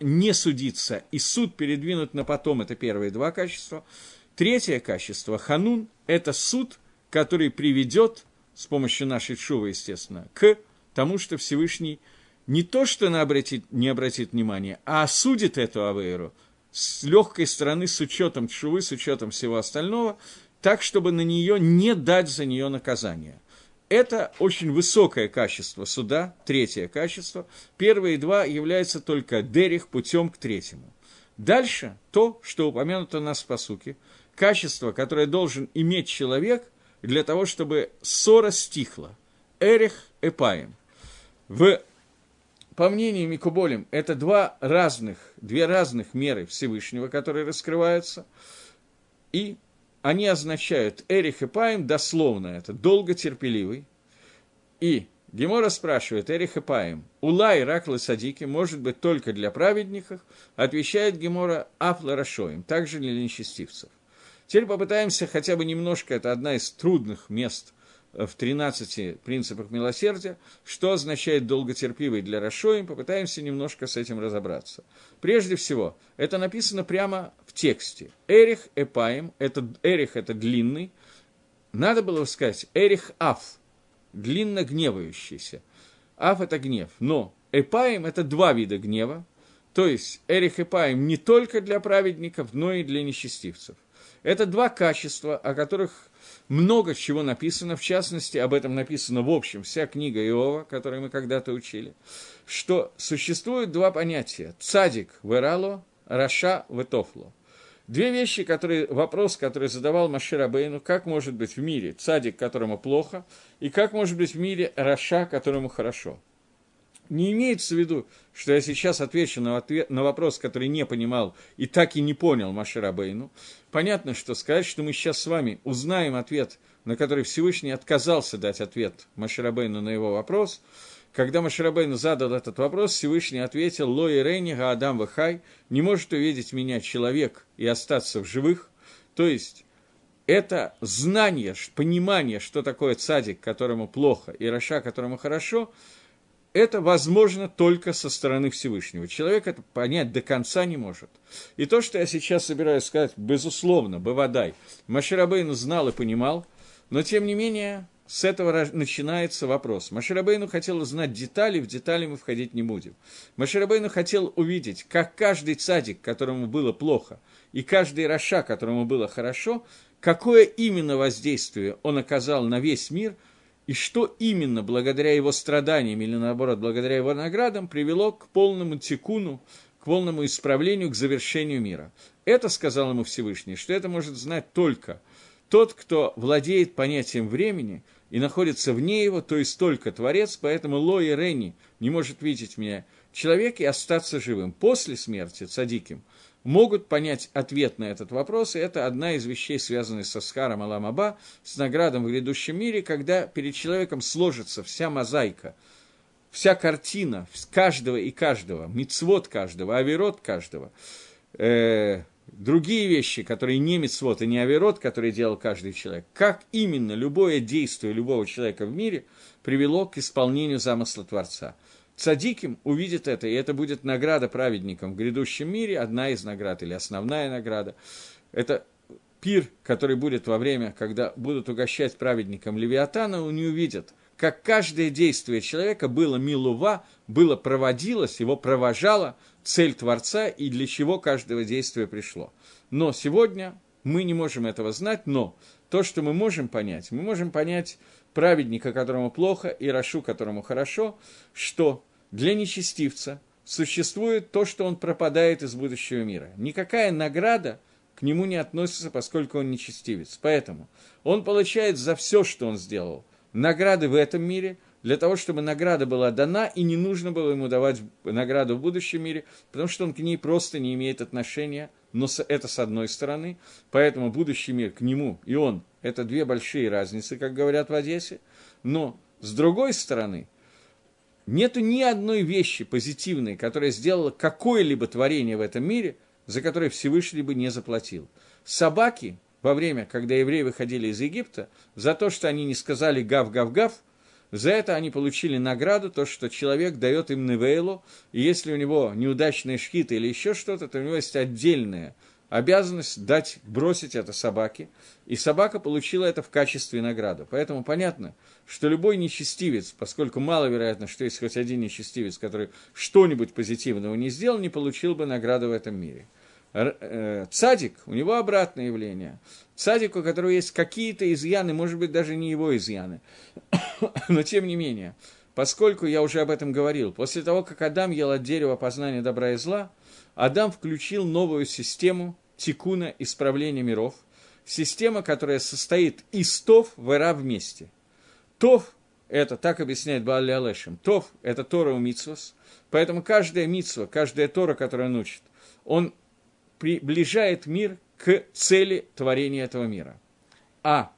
не судиться и суд передвинуть на потом, это первые два качества. Третье качество, ханун, это суд, который приведет, с помощью нашей шувы, естественно, к тому, что Всевышний не то, что не обратит, не обратит внимания, а осудит эту авейру с легкой стороны, с учетом чувы, с учетом всего остального, так, чтобы на нее не дать за нее наказание. Это очень высокое качество суда, третье качество. Первые два являются только дерих путем к третьему. Дальше то, что упомянуто у нас в посуке, качество, которое должен иметь человек для того, чтобы ссора стихла. Эрих эпаем. В, по мнению Микуболем, это два разных, две разных меры Всевышнего, которые раскрываются. И они означают Эрих и Паим, дословно это, долготерпеливый. И Гемора спрашивает, Эрих и Паим, Улай Раклы Садики может быть только для праведников, отвечает Гемора Афла Рашоим, также для нечестивцев. Теперь попытаемся хотя бы немножко, это одна из трудных мест в 13 принципах милосердия, что означает долготерпивый для Рашоим, попытаемся немножко с этим разобраться. Прежде всего, это написано прямо в тексте. Эрих Эпаем, это, Эрих это длинный, надо было сказать Эрих Аф, длинно гневающийся. Аф это гнев, но Эпаем это два вида гнева, то есть Эрих Эпаем не только для праведников, но и для нечестивцев. Это два качества, о которых много чего написано, в частности, об этом написано в общем вся книга Иова, которую мы когда-то учили, что существует два понятия – цадик верало, раша ветофло. Две вещи, которые, вопрос, который задавал Машир Абейну, как может быть в мире цадик, которому плохо, и как может быть в мире раша, которому хорошо. Не имеется в виду, что я сейчас отвечу на, ответ, на вопрос, который не понимал и так и не понял Маширабейну. Понятно, что сказать, что мы сейчас с вами узнаем ответ, на который Всевышний отказался дать ответ Маширабейну на его вопрос. Когда Маширабейну задал этот вопрос, Всевышний ответил, «Ло и Рейни Адам Вахай, не может увидеть меня человек и остаться в живых». То есть, это знание, понимание, что такое цадик, которому плохо, и Раша, которому хорошо – это возможно только со стороны Всевышнего. Человек это понять до конца не может. И то, что я сейчас собираюсь сказать, безусловно, Бавадай, Маширабейну знал и понимал, но тем не менее с этого начинается вопрос. Маширабейну хотел узнать детали, в детали мы входить не будем. Маширабейну хотел увидеть, как каждый цадик, которому было плохо, и каждый раша, которому было хорошо, какое именно воздействие он оказал на весь мир – и что именно благодаря его страданиям или наоборот благодаря его наградам привело к полному тикуну, к полному исправлению, к завершению мира. Это сказал ему Всевышний, что это может знать только тот, кто владеет понятием времени и находится вне его, то есть только Творец, поэтому Ло и Ренни не может видеть меня человек и остаться живым. После смерти, цадиким, могут понять ответ на этот вопрос, и это одна из вещей, связанных со Схаром Аламаба, с наградом в грядущем мире, когда перед человеком сложится вся мозаика, вся картина каждого и каждого, мицвод каждого, авирот каждого, э, другие вещи, которые не мицвод и не авирот, которые делал каждый человек, как именно любое действие любого человека в мире привело к исполнению замысла Творца – Цадиким увидит это, и это будет награда праведникам в грядущем мире, одна из наград или основная награда. Это пир, который будет во время, когда будут угощать праведникам Левиатана, он не увидит, как каждое действие человека было милува, было проводилось, его провожала цель Творца и для чего каждого действия пришло. Но сегодня мы не можем этого знать, но то, что мы можем понять, мы можем понять праведника, которому плохо, и Рашу, которому хорошо, что для нечестивца существует то, что он пропадает из будущего мира. Никакая награда к нему не относится, поскольку он нечестивец. Поэтому он получает за все, что он сделал, награды в этом мире, для того, чтобы награда была дана, и не нужно было ему давать награду в будущем мире, потому что он к ней просто не имеет отношения, но это с одной стороны, поэтому будущий мир к нему и он – это две большие разницы, как говорят в Одессе, но с другой стороны – Нету ни одной вещи позитивной, которая сделала какое-либо творение в этом мире, за которое Всевышний бы не заплатил. Собаки во время, когда евреи выходили из Египта, за то, что они не сказали «гав-гав-гав», за это они получили награду, то, что человек дает им невейлу, и если у него неудачные шхиты или еще что-то, то у него есть отдельная обязанность дать, бросить это собаке, и собака получила это в качестве награды. Поэтому понятно, что любой нечестивец, поскольку маловероятно, что есть хоть один нечестивец, который что-нибудь позитивного не сделал, не получил бы награду в этом мире. Э, цадик, у него обратное явление. Цадик, у которого есть какие-то изъяны, может быть, даже не его изъяны. Но тем не менее, поскольку я уже об этом говорил, после того, как Адам ел от дерева познания добра и зла – Адам включил новую систему тикуна исправления миров, система, которая состоит из Тов в Эра вместе. Тов – это, так объясняет Баали Алешем, Тов – это Тора у Митсвос, поэтому каждая Митсва, каждая Тора, которая он учит, он приближает мир к цели творения этого мира. А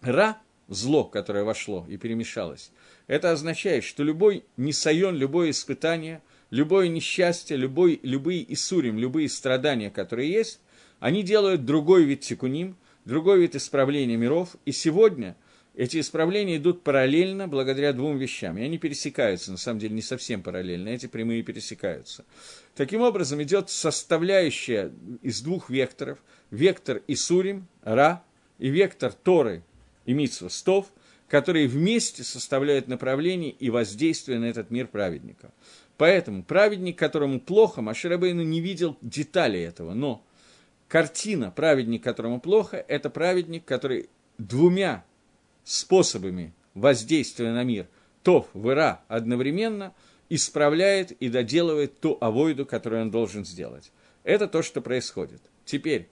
Ра – зло, которое вошло и перемешалось, это означает, что любой несайон, любое испытание – любое несчастье, любой, любые иссурим, любые страдания, которые есть, они делают другой вид тикуним, другой вид исправления миров, и сегодня эти исправления идут параллельно благодаря двум вещам, и они пересекаются, на самом деле не совсем параллельно, эти прямые пересекаются. Таким образом, идет составляющая из двух векторов, вектор Исурим, Ра, и вектор Торы и Митсва, Стов, которые вместе составляют направление и воздействие на этот мир праведника. Поэтому праведник, которому плохо, Маширабейну не видел деталей этого, но картина праведник, которому плохо, это праведник, который двумя способами воздействия на мир, то выра одновременно, исправляет и доделывает ту авойду, которую он должен сделать. Это то, что происходит. Теперь,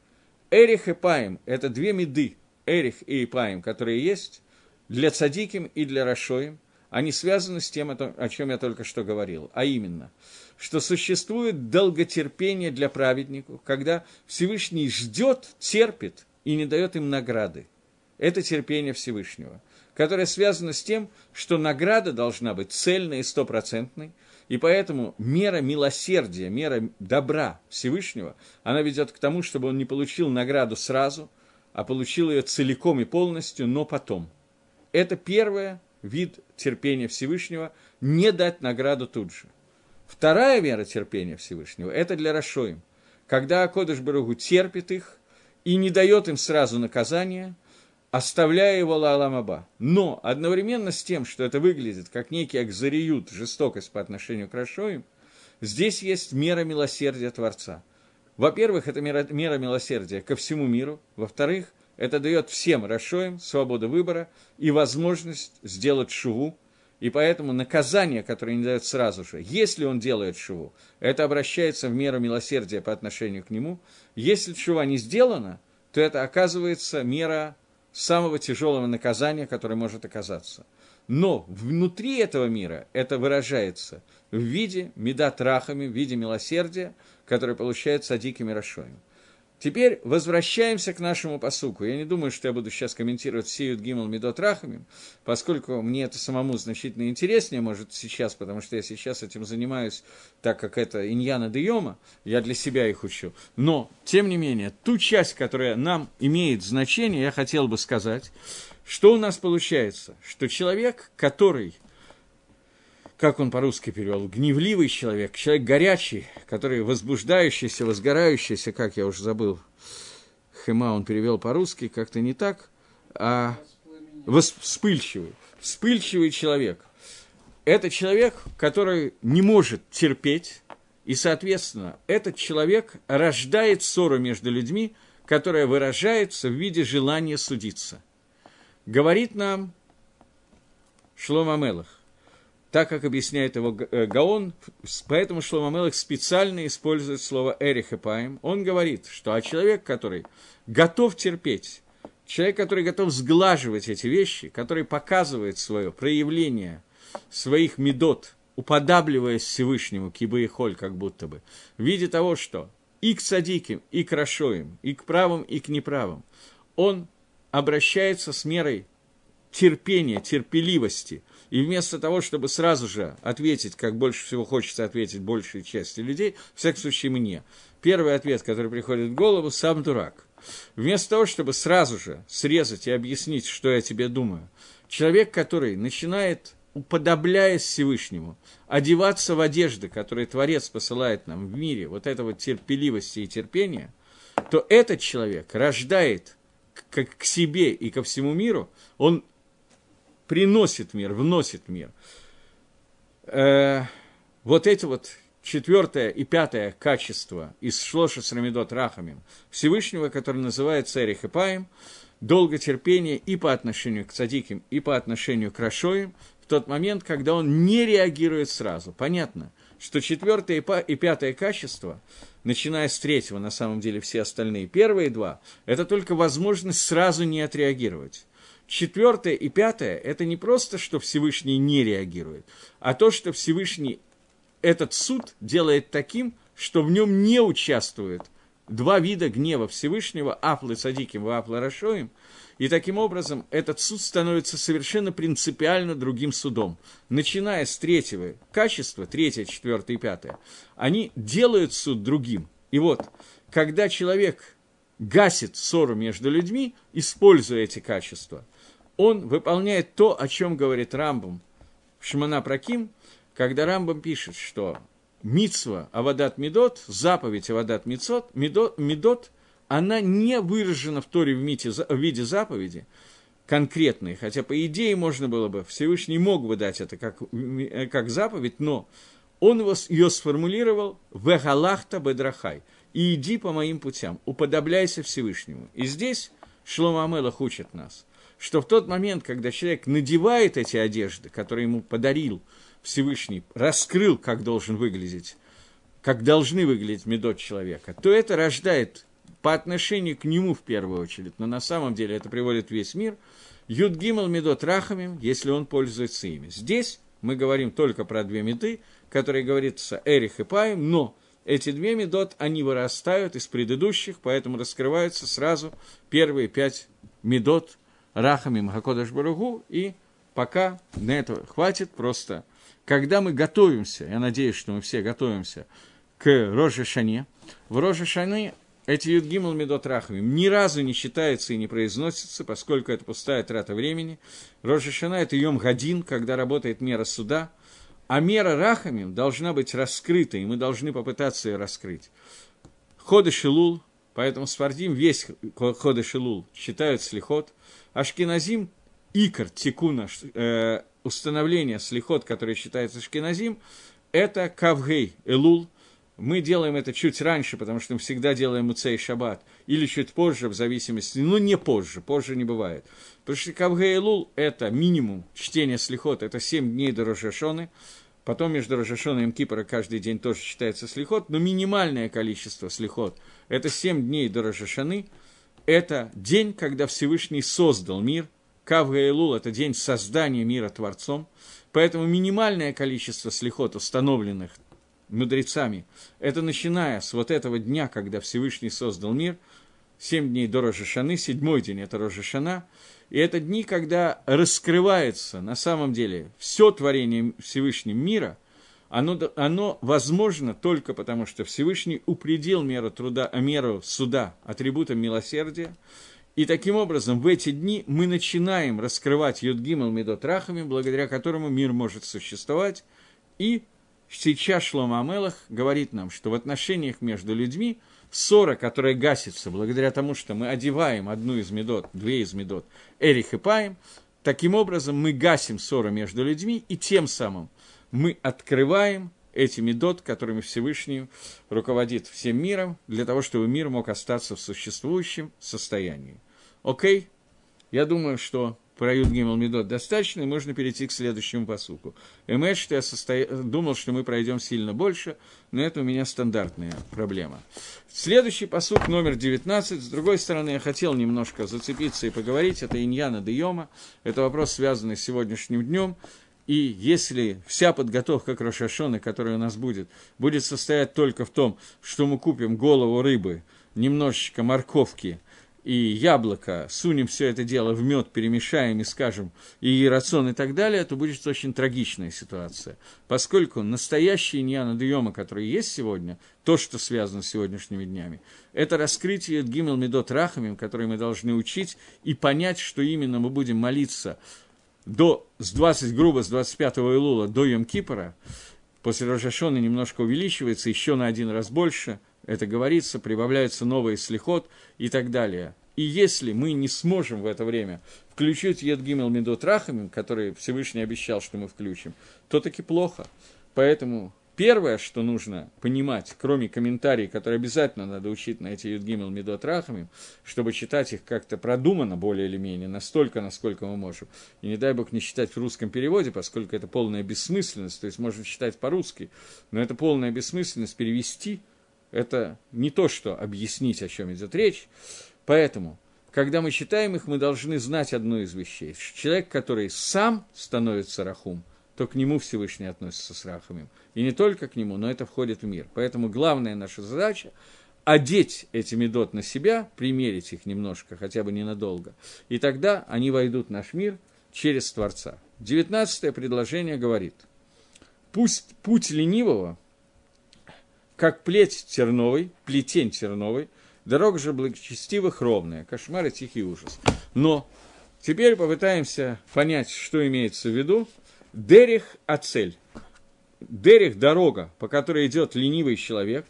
Эрих и Паим – это две меды, Эрих и Ипаим, которые есть для цадиким и для Рашоим. Они связаны с тем, о чем я только что говорил, а именно, что существует долготерпение для праведников, когда Всевышний ждет, терпит и не дает им награды. Это терпение Всевышнего, которое связано с тем, что награда должна быть цельной и стопроцентной, и поэтому мера милосердия, мера добра Всевышнего, она ведет к тому, чтобы он не получил награду сразу, а получил ее целиком и полностью, но потом. Это первый вид терпения Всевышнего – не дать награду тут же. Вторая мера терпения Всевышнего – это для Рашоим. Когда Акодыш Баругу терпит их и не дает им сразу наказания, оставляя его Лааламаба. Но одновременно с тем, что это выглядит как некий акзариют, жестокость по отношению к Рашоим, здесь есть мера милосердия Творца. Во-первых, это мера, мера милосердия ко всему миру. Во-вторых, это дает всем Рашоим свободу выбора и возможность сделать шуву. И поэтому наказание, которое не дает сразу же, если он делает шуву, это обращается в меру милосердия по отношению к нему. Если шува не сделана, то это оказывается мера самого тяжелого наказания, которое может оказаться. Но внутри этого мира это выражается в виде медат рахами, в виде милосердия, которое получается дикими рашоем. Теперь возвращаемся к нашему посуку. Я не думаю, что я буду сейчас комментировать Сиют Гимл Медот Рахамим, поскольку мне это самому значительно интереснее, может, сейчас, потому что я сейчас этим занимаюсь, так как это иньяна Дейома, я для себя их учу. Но, тем не менее, ту часть, которая нам имеет значение, я хотел бы сказать, что у нас получается, что человек, который как он по-русски перевел, гневливый человек, человек горячий, который возбуждающийся, возгорающийся, как я уже забыл, Хема он перевел по-русски, как-то не так, а вспыльчивый, вспыльчивый человек. Это человек, который не может терпеть, и, соответственно, этот человек рождает ссору между людьми, которая выражается в виде желания судиться. Говорит нам Шлома Мелах, так как объясняет его э, Гаон, поэтому Шлома Мелах специально использует слово «эрих и паем». Он говорит, что а человек, который готов терпеть, человек, который готов сглаживать эти вещи, который показывает свое проявление своих медот, уподабливаясь Всевышнему, кибо и холь, как будто бы, в виде того, что и к садиким, и к рашоим, и к правым, и к неправым, он обращается с мерой терпения, терпеливости – и вместо того, чтобы сразу же ответить, как больше всего хочется ответить большей части людей, в всяком случае мне, первый ответ, который приходит в голову, сам дурак. Вместо того, чтобы сразу же срезать и объяснить, что я тебе думаю, человек, который начинает уподобляясь Всевышнему, одеваться в одежды, которые Творец посылает нам в мире, вот этого терпеливости и терпения, то этот человек рождает к, к себе и ко всему миру, он приносит мир, вносит мир. Э, вот эти вот четвертое и пятое качество из Шлоша Срамидот Рахамим Всевышнего, который называется Эрих и Паем, долготерпение и по отношению к цадиким, и по отношению к Рашоим, в тот момент, когда он не реагирует сразу. Понятно, что четвертое и пятое качество, начиная с третьего, на самом деле все остальные, первые два, это только возможность сразу не отреагировать. Четвертое и пятое – это не просто, что Всевышний не реагирует, а то, что Всевышний этот суд делает таким, что в нем не участвуют два вида гнева Всевышнего, Аплы Садиким и Аплы Рашоим, и таким образом этот суд становится совершенно принципиально другим судом. Начиная с третьего качества, третье, четвертое и пятое, они делают суд другим. И вот, когда человек гасит ссору между людьми, используя эти качества, он выполняет то, о чем говорит Рамбам в Шмана Праким, когда Рамбам пишет, что Мицва Авадат Медот, заповедь Авадат Медот, Медот, Медот, она не выражена в Торе в, мите, в виде заповеди, конкретной, хотя по идее можно было бы, Всевышний мог бы дать это как, как заповедь, но он ее сформулировал «Вегалахта бедрахай» и иди по моим путям, уподобляйся Всевышнему. И здесь Шлома Амелах учит нас – что в тот момент, когда человек надевает эти одежды, которые ему подарил Всевышний, раскрыл, как должен выглядеть, как должны выглядеть медот человека, то это рождает по отношению к нему в первую очередь, но на самом деле это приводит весь мир, Юд Гимл Медот Рахамим, если он пользуется ими. Здесь мы говорим только про две меды, которые говорится Эрих и Паем, но эти две медот, они вырастают из предыдущих, поэтому раскрываются сразу первые пять медот Рахамим Хакодаш Баругу, и пока на это хватит просто. Когда мы готовимся, я надеюсь, что мы все готовимся к Роже Шане, в Роже Шане эти Юдгимл Медот Рахамим ни разу не считается и не произносится, поскольку это пустая трата времени. Рожа Шана – это Йом Гадин, когда работает мера суда, а мера Рахамим должна быть раскрыта, и мы должны попытаться ее раскрыть. Ходы Шилул, поэтому Спардим весь Ходы Шилул считают слихот, Ашкиназим – Икар, Тикуна, э, установление слихот, которое считается Ашкиназим, это Кавгей, Элул – мы делаем это чуть раньше, потому что мы всегда делаем Муцей Шаббат, или чуть позже, в зависимости, ну не позже, позже не бывает. Потому что Кавгейлул – это минимум чтения слихот, это 7 дней до Рожашоны, потом между Рожашоной и Кипра каждый день тоже читается слихот, но минимальное количество слихот – это 7 дней до Рожашаны, это день, когда Всевышний создал мир, Кавгаэлул – это день создания мира Творцом, поэтому минимальное количество слихот, установленных мудрецами, это начиная с вот этого дня, когда Всевышний создал мир, семь дней до Рожешаны, седьмой день – это Рожешана, и это дни, когда раскрывается на самом деле все творение Всевышнего мира, оно, оно возможно только потому, что Всевышний упредил меру, труда, меру суда атрибутом милосердия, и таким образом в эти дни мы начинаем раскрывать Юдгимал Медот Рахами, благодаря которому мир может существовать, и сейчас Шлома Амелах говорит нам, что в отношениях между людьми ссора, которая гасится благодаря тому, что мы одеваем одну из медот, две из медот, Эрих и Паем, таким образом мы гасим ссору между людьми, и тем самым мы открываем эти медот, которыми Всевышний руководит всем миром, для того, чтобы мир мог остаться в существующем состоянии. Окей? Я думаю, что про Юд Гимел Медот достаточно, и можно перейти к следующему посуку. Эмэш, что я состо... думал, что мы пройдем сильно больше, но это у меня стандартная проблема. Следующий посук номер 19. С другой стороны, я хотел немножко зацепиться и поговорить. Это Иньяна Дейома. Это вопрос, связанный с сегодняшним днем. И если вся подготовка к Рошашоне, которая у нас будет, будет состоять только в том, что мы купим голову рыбы, немножечко морковки – и яблоко, сунем все это дело в мед, перемешаем и скажем, и рацион и так далее, то будет очень трагичная ситуация. Поскольку настоящие ньяна дьема, которые есть сегодня, то, что связано с сегодняшними днями, это раскрытие Гимел Медот Рахамим, которые мы должны учить и понять, что именно мы будем молиться до, с 20, грубо, с 25 Илула до Йом Кипора, после Рожашона немножко увеличивается, еще на один раз больше – это говорится, прибавляется новый слихот и так далее. И если мы не сможем в это время включить Едгимел Медот Рахамим, который Всевышний обещал, что мы включим, то таки плохо. Поэтому первое, что нужно понимать, кроме комментариев, которые обязательно надо учить на эти Едгимел Медот Рахамим, чтобы читать их как-то продуманно, более или менее, настолько, насколько мы можем. И не дай бог не читать в русском переводе, поскольку это полная бессмысленность, то есть можно читать по-русски, но это полная бессмысленность перевести – это не то, что объяснить, о чем идет речь. Поэтому, когда мы читаем их, мы должны знать одну из вещей. Человек, который сам становится рахум, то к нему Всевышний относится с рахамим. И не только к нему, но это входит в мир. Поэтому главная наша задача – одеть эти медот на себя, примерить их немножко, хотя бы ненадолго, и тогда они войдут в наш мир через Творца. Девятнадцатое предложение говорит, пусть путь ленивого как плеть терновой, плетень терновой, дорога же благочестивых ровная, кошмар и тихий ужас. Но теперь попытаемся понять, что имеется в виду. Дерих Ацель. Дерих – дорога, по которой идет ленивый человек.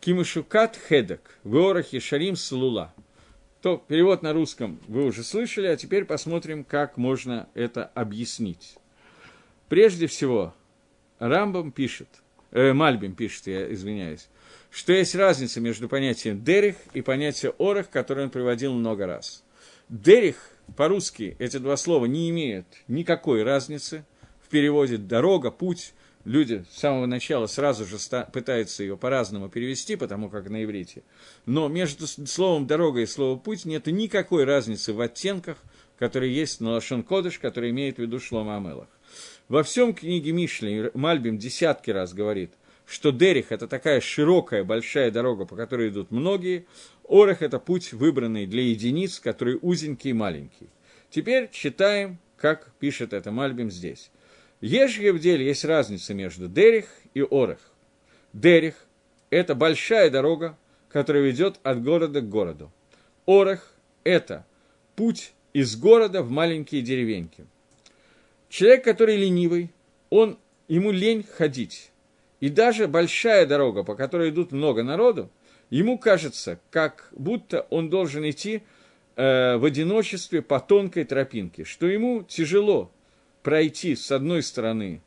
Кимышукат Хедек. Ворохи Шарим Салула. То перевод на русском вы уже слышали, а теперь посмотрим, как можно это объяснить. Прежде всего, Рамбам пишет, э, Мальбим пишет, я извиняюсь, что есть разница между понятием дерих и понятием орах, которое он приводил много раз. Дерих по-русски эти два слова не имеют никакой разницы. В переводе дорога, путь. Люди с самого начала сразу же пытаются ее по-разному перевести, потому как на иврите. Но между словом дорога и словом путь нет никакой разницы в оттенках, который есть на Лашон Кодыш, который имеет в виду Шлома Амелах. Во всем книге Мишли Мальбим десятки раз говорит, что Дерих – это такая широкая, большая дорога, по которой идут многие, Орех – это путь, выбранный для единиц, который узенький и маленький. Теперь читаем, как пишет это Мальбим здесь. Ежели в деле есть разница между Дерих и Орех. Дерих – это большая дорога, которая ведет от города к городу. Орех – это путь из города в маленькие деревеньки. Человек, который ленивый, он, ему лень ходить. И даже большая дорога, по которой идут много народу, ему кажется, как будто он должен идти э, в одиночестве по тонкой тропинке, что ему тяжело пройти с одной стороны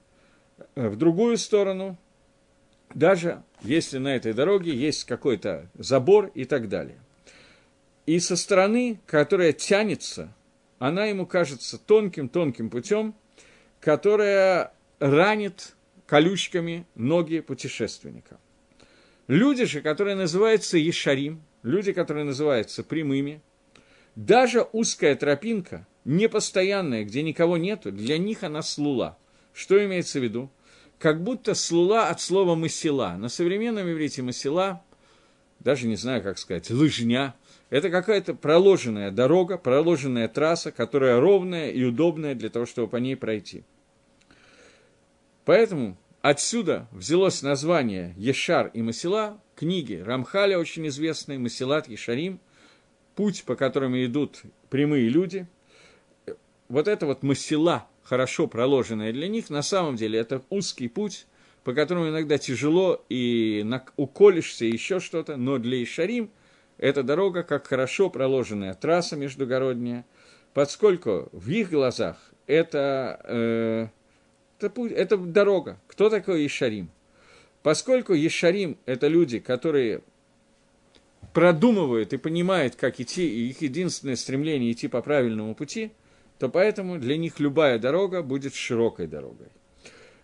э, в другую сторону, даже если на этой дороге есть какой-то забор и так далее. И со стороны, которая тянется, она ему кажется тонким-тонким путем, которая ранит колючками ноги путешественника. Люди же, которые называются Ешарим, люди, которые называются прямыми, даже узкая тропинка, непостоянная, где никого нету, для них она слула. Что имеется в виду? Как будто слула от слова «масила». На современном иврите «масила», даже не знаю, как сказать, лыжня, это какая-то проложенная дорога, проложенная трасса, которая ровная и удобная для того, чтобы по ней пройти – Поэтому отсюда взялось название Ешар и Масила, книги Рамхаля, очень известные, Масилат, Ешарим, путь, по которому идут прямые люди. Вот это вот Масила, хорошо проложенная для них, на самом деле это узкий путь, по которому иногда тяжело и уколешься, и еще что-то, но для Ишарим эта дорога как хорошо проложенная трасса междугородняя, поскольку в их глазах это э, это, путь, это дорога. Кто такой Ешарим? Поскольку Ешарим – это люди, которые продумывают и понимают, как идти, и их единственное стремление идти по правильному пути, то поэтому для них любая дорога будет широкой дорогой.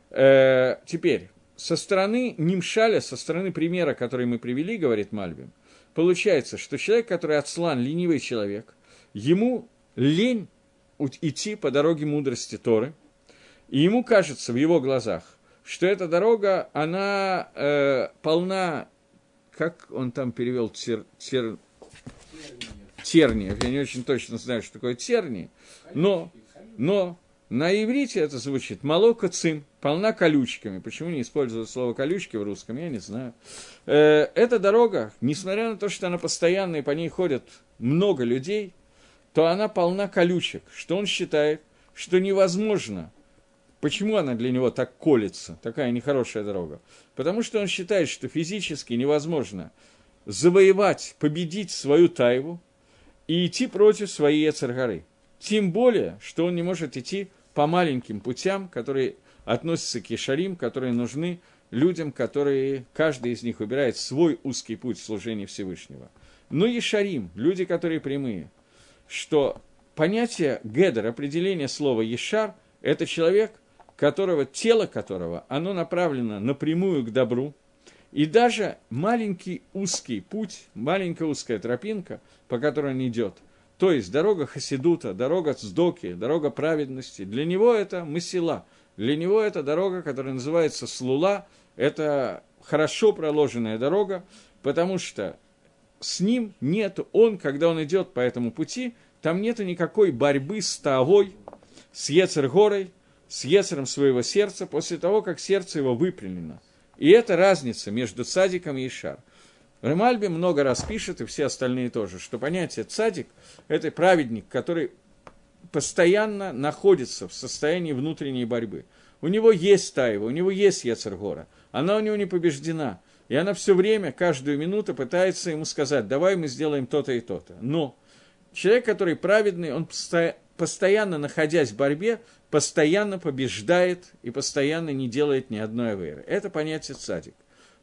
Э, теперь, со стороны Нимшаля, со стороны примера, который мы привели, говорит Мальбим, получается, что человек, который отслан, ленивый человек, ему лень идти по дороге мудрости Торы – и ему кажется в его глазах, что эта дорога, она э, полна, как он там перевел, тер, тер, терни, я не очень точно знаю, что такое терни, но, но на иврите это звучит молоко цим, полна колючками. Почему не используют слово колючки в русском, я не знаю. Э, эта дорога, несмотря на то, что она постоянная, и по ней ходят много людей, то она полна колючек, что он считает, что невозможно Почему она для него так колется, такая нехорошая дорога? Потому что он считает, что физически невозможно завоевать, победить свою тайву и идти против своей Эцергары. Тем более, что он не может идти по маленьким путям, которые относятся к Ешарим, которые нужны людям, которые, каждый из них выбирает свой узкий путь служения Всевышнего. Но Ешарим, люди, которые прямые, что понятие Гедер, определение слова Ешар, это человек, которого, тело которого, оно направлено напрямую к добру, и даже маленький узкий путь, маленькая узкая тропинка, по которой он идет, то есть дорога Хасидута, дорога Цдоки, дорога праведности, для него это Масила, для него это дорога, которая называется Слула, это хорошо проложенная дорога, потому что с ним нет, он, когда он идет по этому пути, там нет никакой борьбы с Таавой, с Ецергорой, с Ецером своего сердца после того, как сердце его выпрямлено. И это разница между цадиком и Ишар. Ремальби много раз пишет, и все остальные тоже, что понятие цадик – это праведник, который постоянно находится в состоянии внутренней борьбы. У него есть Таева, у него есть Ецергора, она у него не побеждена. И она все время, каждую минуту пытается ему сказать, давай мы сделаем то-то и то-то. Но человек, который праведный, он постоянно находясь в борьбе, постоянно побеждает и постоянно не делает ни одной аверы. Это понятие цадик.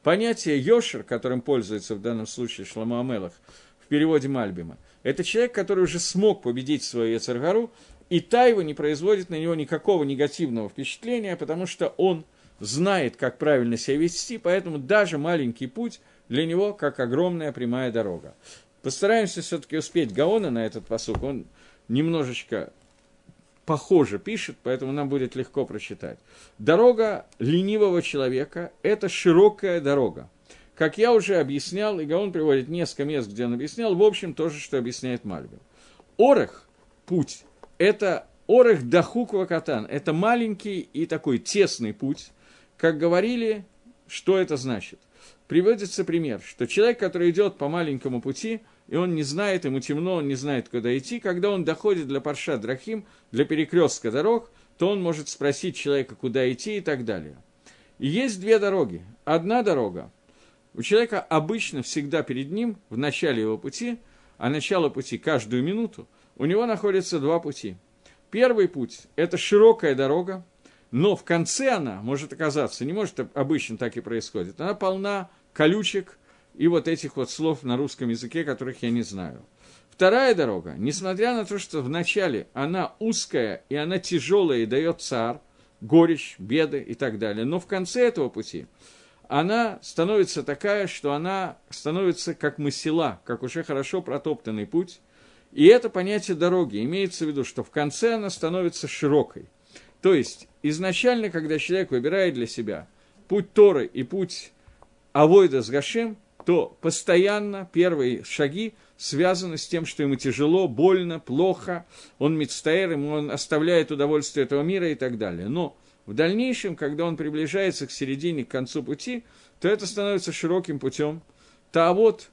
Понятие Йошер, которым пользуется в данном случае Шламу Амелах в переводе Мальбима, это человек, который уже смог победить свою Ецаргару, и та его не производит на него никакого негативного впечатления, потому что он знает, как правильно себя вести, поэтому даже маленький путь для него как огромная прямая дорога. Постараемся все-таки успеть Гаона на этот посук. Он немножечко похоже пишет, поэтому нам будет легко прочитать. Дорога ленивого человека – это широкая дорога. Как я уже объяснял, и Гаон приводит несколько мест, где он объяснял, в общем, то же, что объясняет Мальбин. Орех, путь, это орех дахук вакатан, это маленький и такой тесный путь. Как говорили, что это значит? Приводится пример, что человек, который идет по маленькому пути – и он не знает, ему темно, он не знает, куда идти. Когда он доходит для Парша Драхим, для перекрестка дорог, то он может спросить человека, куда идти и так далее. И есть две дороги. Одна дорога. У человека обычно всегда перед ним, в начале его пути, а начало пути каждую минуту, у него находятся два пути. Первый путь – это широкая дорога, но в конце она может оказаться, не может обычно так и происходит, она полна колючек, и вот этих вот слов на русском языке, которых я не знаю. Вторая дорога, несмотря на то, что вначале она узкая и она тяжелая и дает цар, горечь, беды и так далее, но в конце этого пути она становится такая, что она становится как масила, как уже хорошо протоптанный путь. И это понятие дороги имеется в виду, что в конце она становится широкой. То есть изначально, когда человек выбирает для себя путь Торы и путь Авойда с Гашем, то постоянно первые шаги связаны с тем, что ему тяжело, больно, плохо, он мецтаэр, ему он оставляет удовольствие этого мира и так далее. Но в дальнейшем, когда он приближается к середине, к концу пути, то это становится широким путем. вот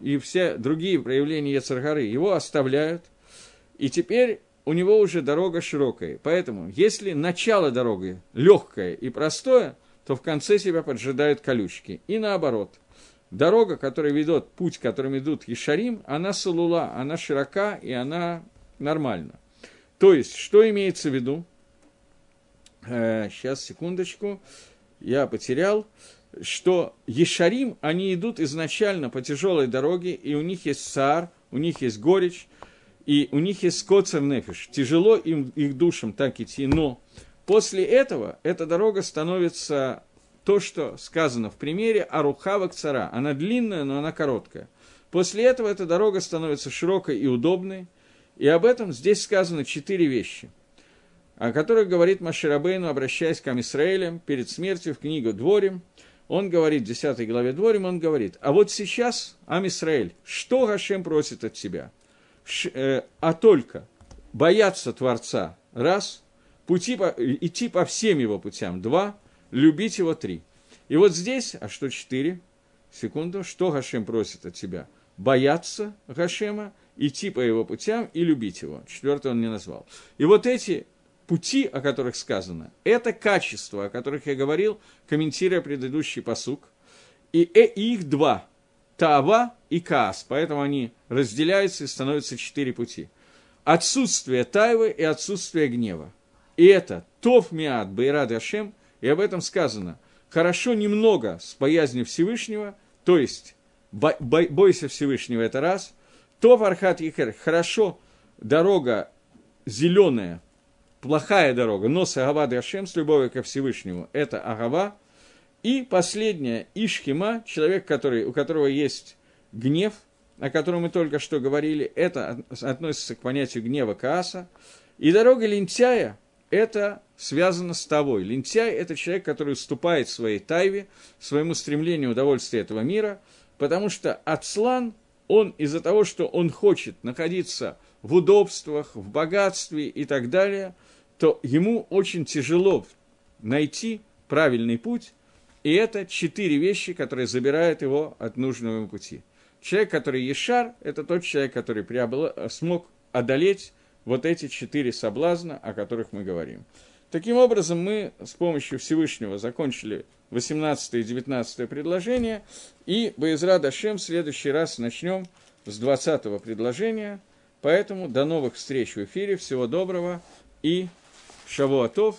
и все другие проявления Яцергары его оставляют, и теперь у него уже дорога широкая. Поэтому, если начало дороги легкое и простое, то в конце себя поджидают колючки. И наоборот – дорога, которая ведет, путь, которым идут Ешарим, она салула, она широка и она нормальна. То есть, что имеется в виду? Э, сейчас, секундочку, я потерял, что Ешарим, они идут изначально по тяжелой дороге, и у них есть сар, у них есть горечь, и у них есть скоцер нефиш. Тяжело им, их душам так идти, но после этого эта дорога становится то, что сказано в примере Арухава цара. Она длинная, но она короткая. После этого эта дорога становится широкой и удобной. И об этом здесь сказано четыре вещи, о которых говорит Маширабейну, обращаясь к Амисраэлям перед смертью в книгу Дворим. Он говорит в 10 главе Дворим, он говорит, а вот сейчас, Амисраэль, что Гашем просит от тебя? Ш, э, а только бояться Творца, раз, пути по, идти по всем его путям, два – любить его три. И вот здесь, а что четыре? Секунду, что Гашем просит от тебя? Бояться Гашема, идти по его путям и любить его. Четвертое он не назвал. И вот эти пути, о которых сказано, это качества, о которых я говорил, комментируя предыдущий посук. И, э, и их два. Тава и Каас. Поэтому они разделяются и становятся четыре пути. Отсутствие тайвы и отсутствие гнева. И это Тов Миад Байрад Ашем – и об этом сказано. Хорошо немного с боязнью Всевышнего, то есть бо, бо, бойся Всевышнего, это раз. То Архат Ехер, хорошо дорога зеленая, плохая дорога, но с Агава Дашем, с любовью ко Всевышнему, это Агава. И последняя, Ишхима, человек, который, у которого есть гнев, о котором мы только что говорили, это относится к понятию гнева Кааса. И дорога лентяя, это связано с тобой. Лентяй – это человек, который уступает своей тайве, своему стремлению удовольствия этого мира, потому что Ацлан, он из-за того, что он хочет находиться в удобствах, в богатстве и так далее, то ему очень тяжело найти правильный путь, и это четыре вещи, которые забирают его от нужного ему пути. Человек, который Ешар, это тот человек, который приобла... смог одолеть вот эти четыре соблазна, о которых мы говорим. Таким образом, мы с помощью Всевышнего закончили 18 и 19 предложение, и Боизра Дашем в следующий раз начнем с 20 предложения. Поэтому до новых встреч в эфире, всего доброго и шавуатов.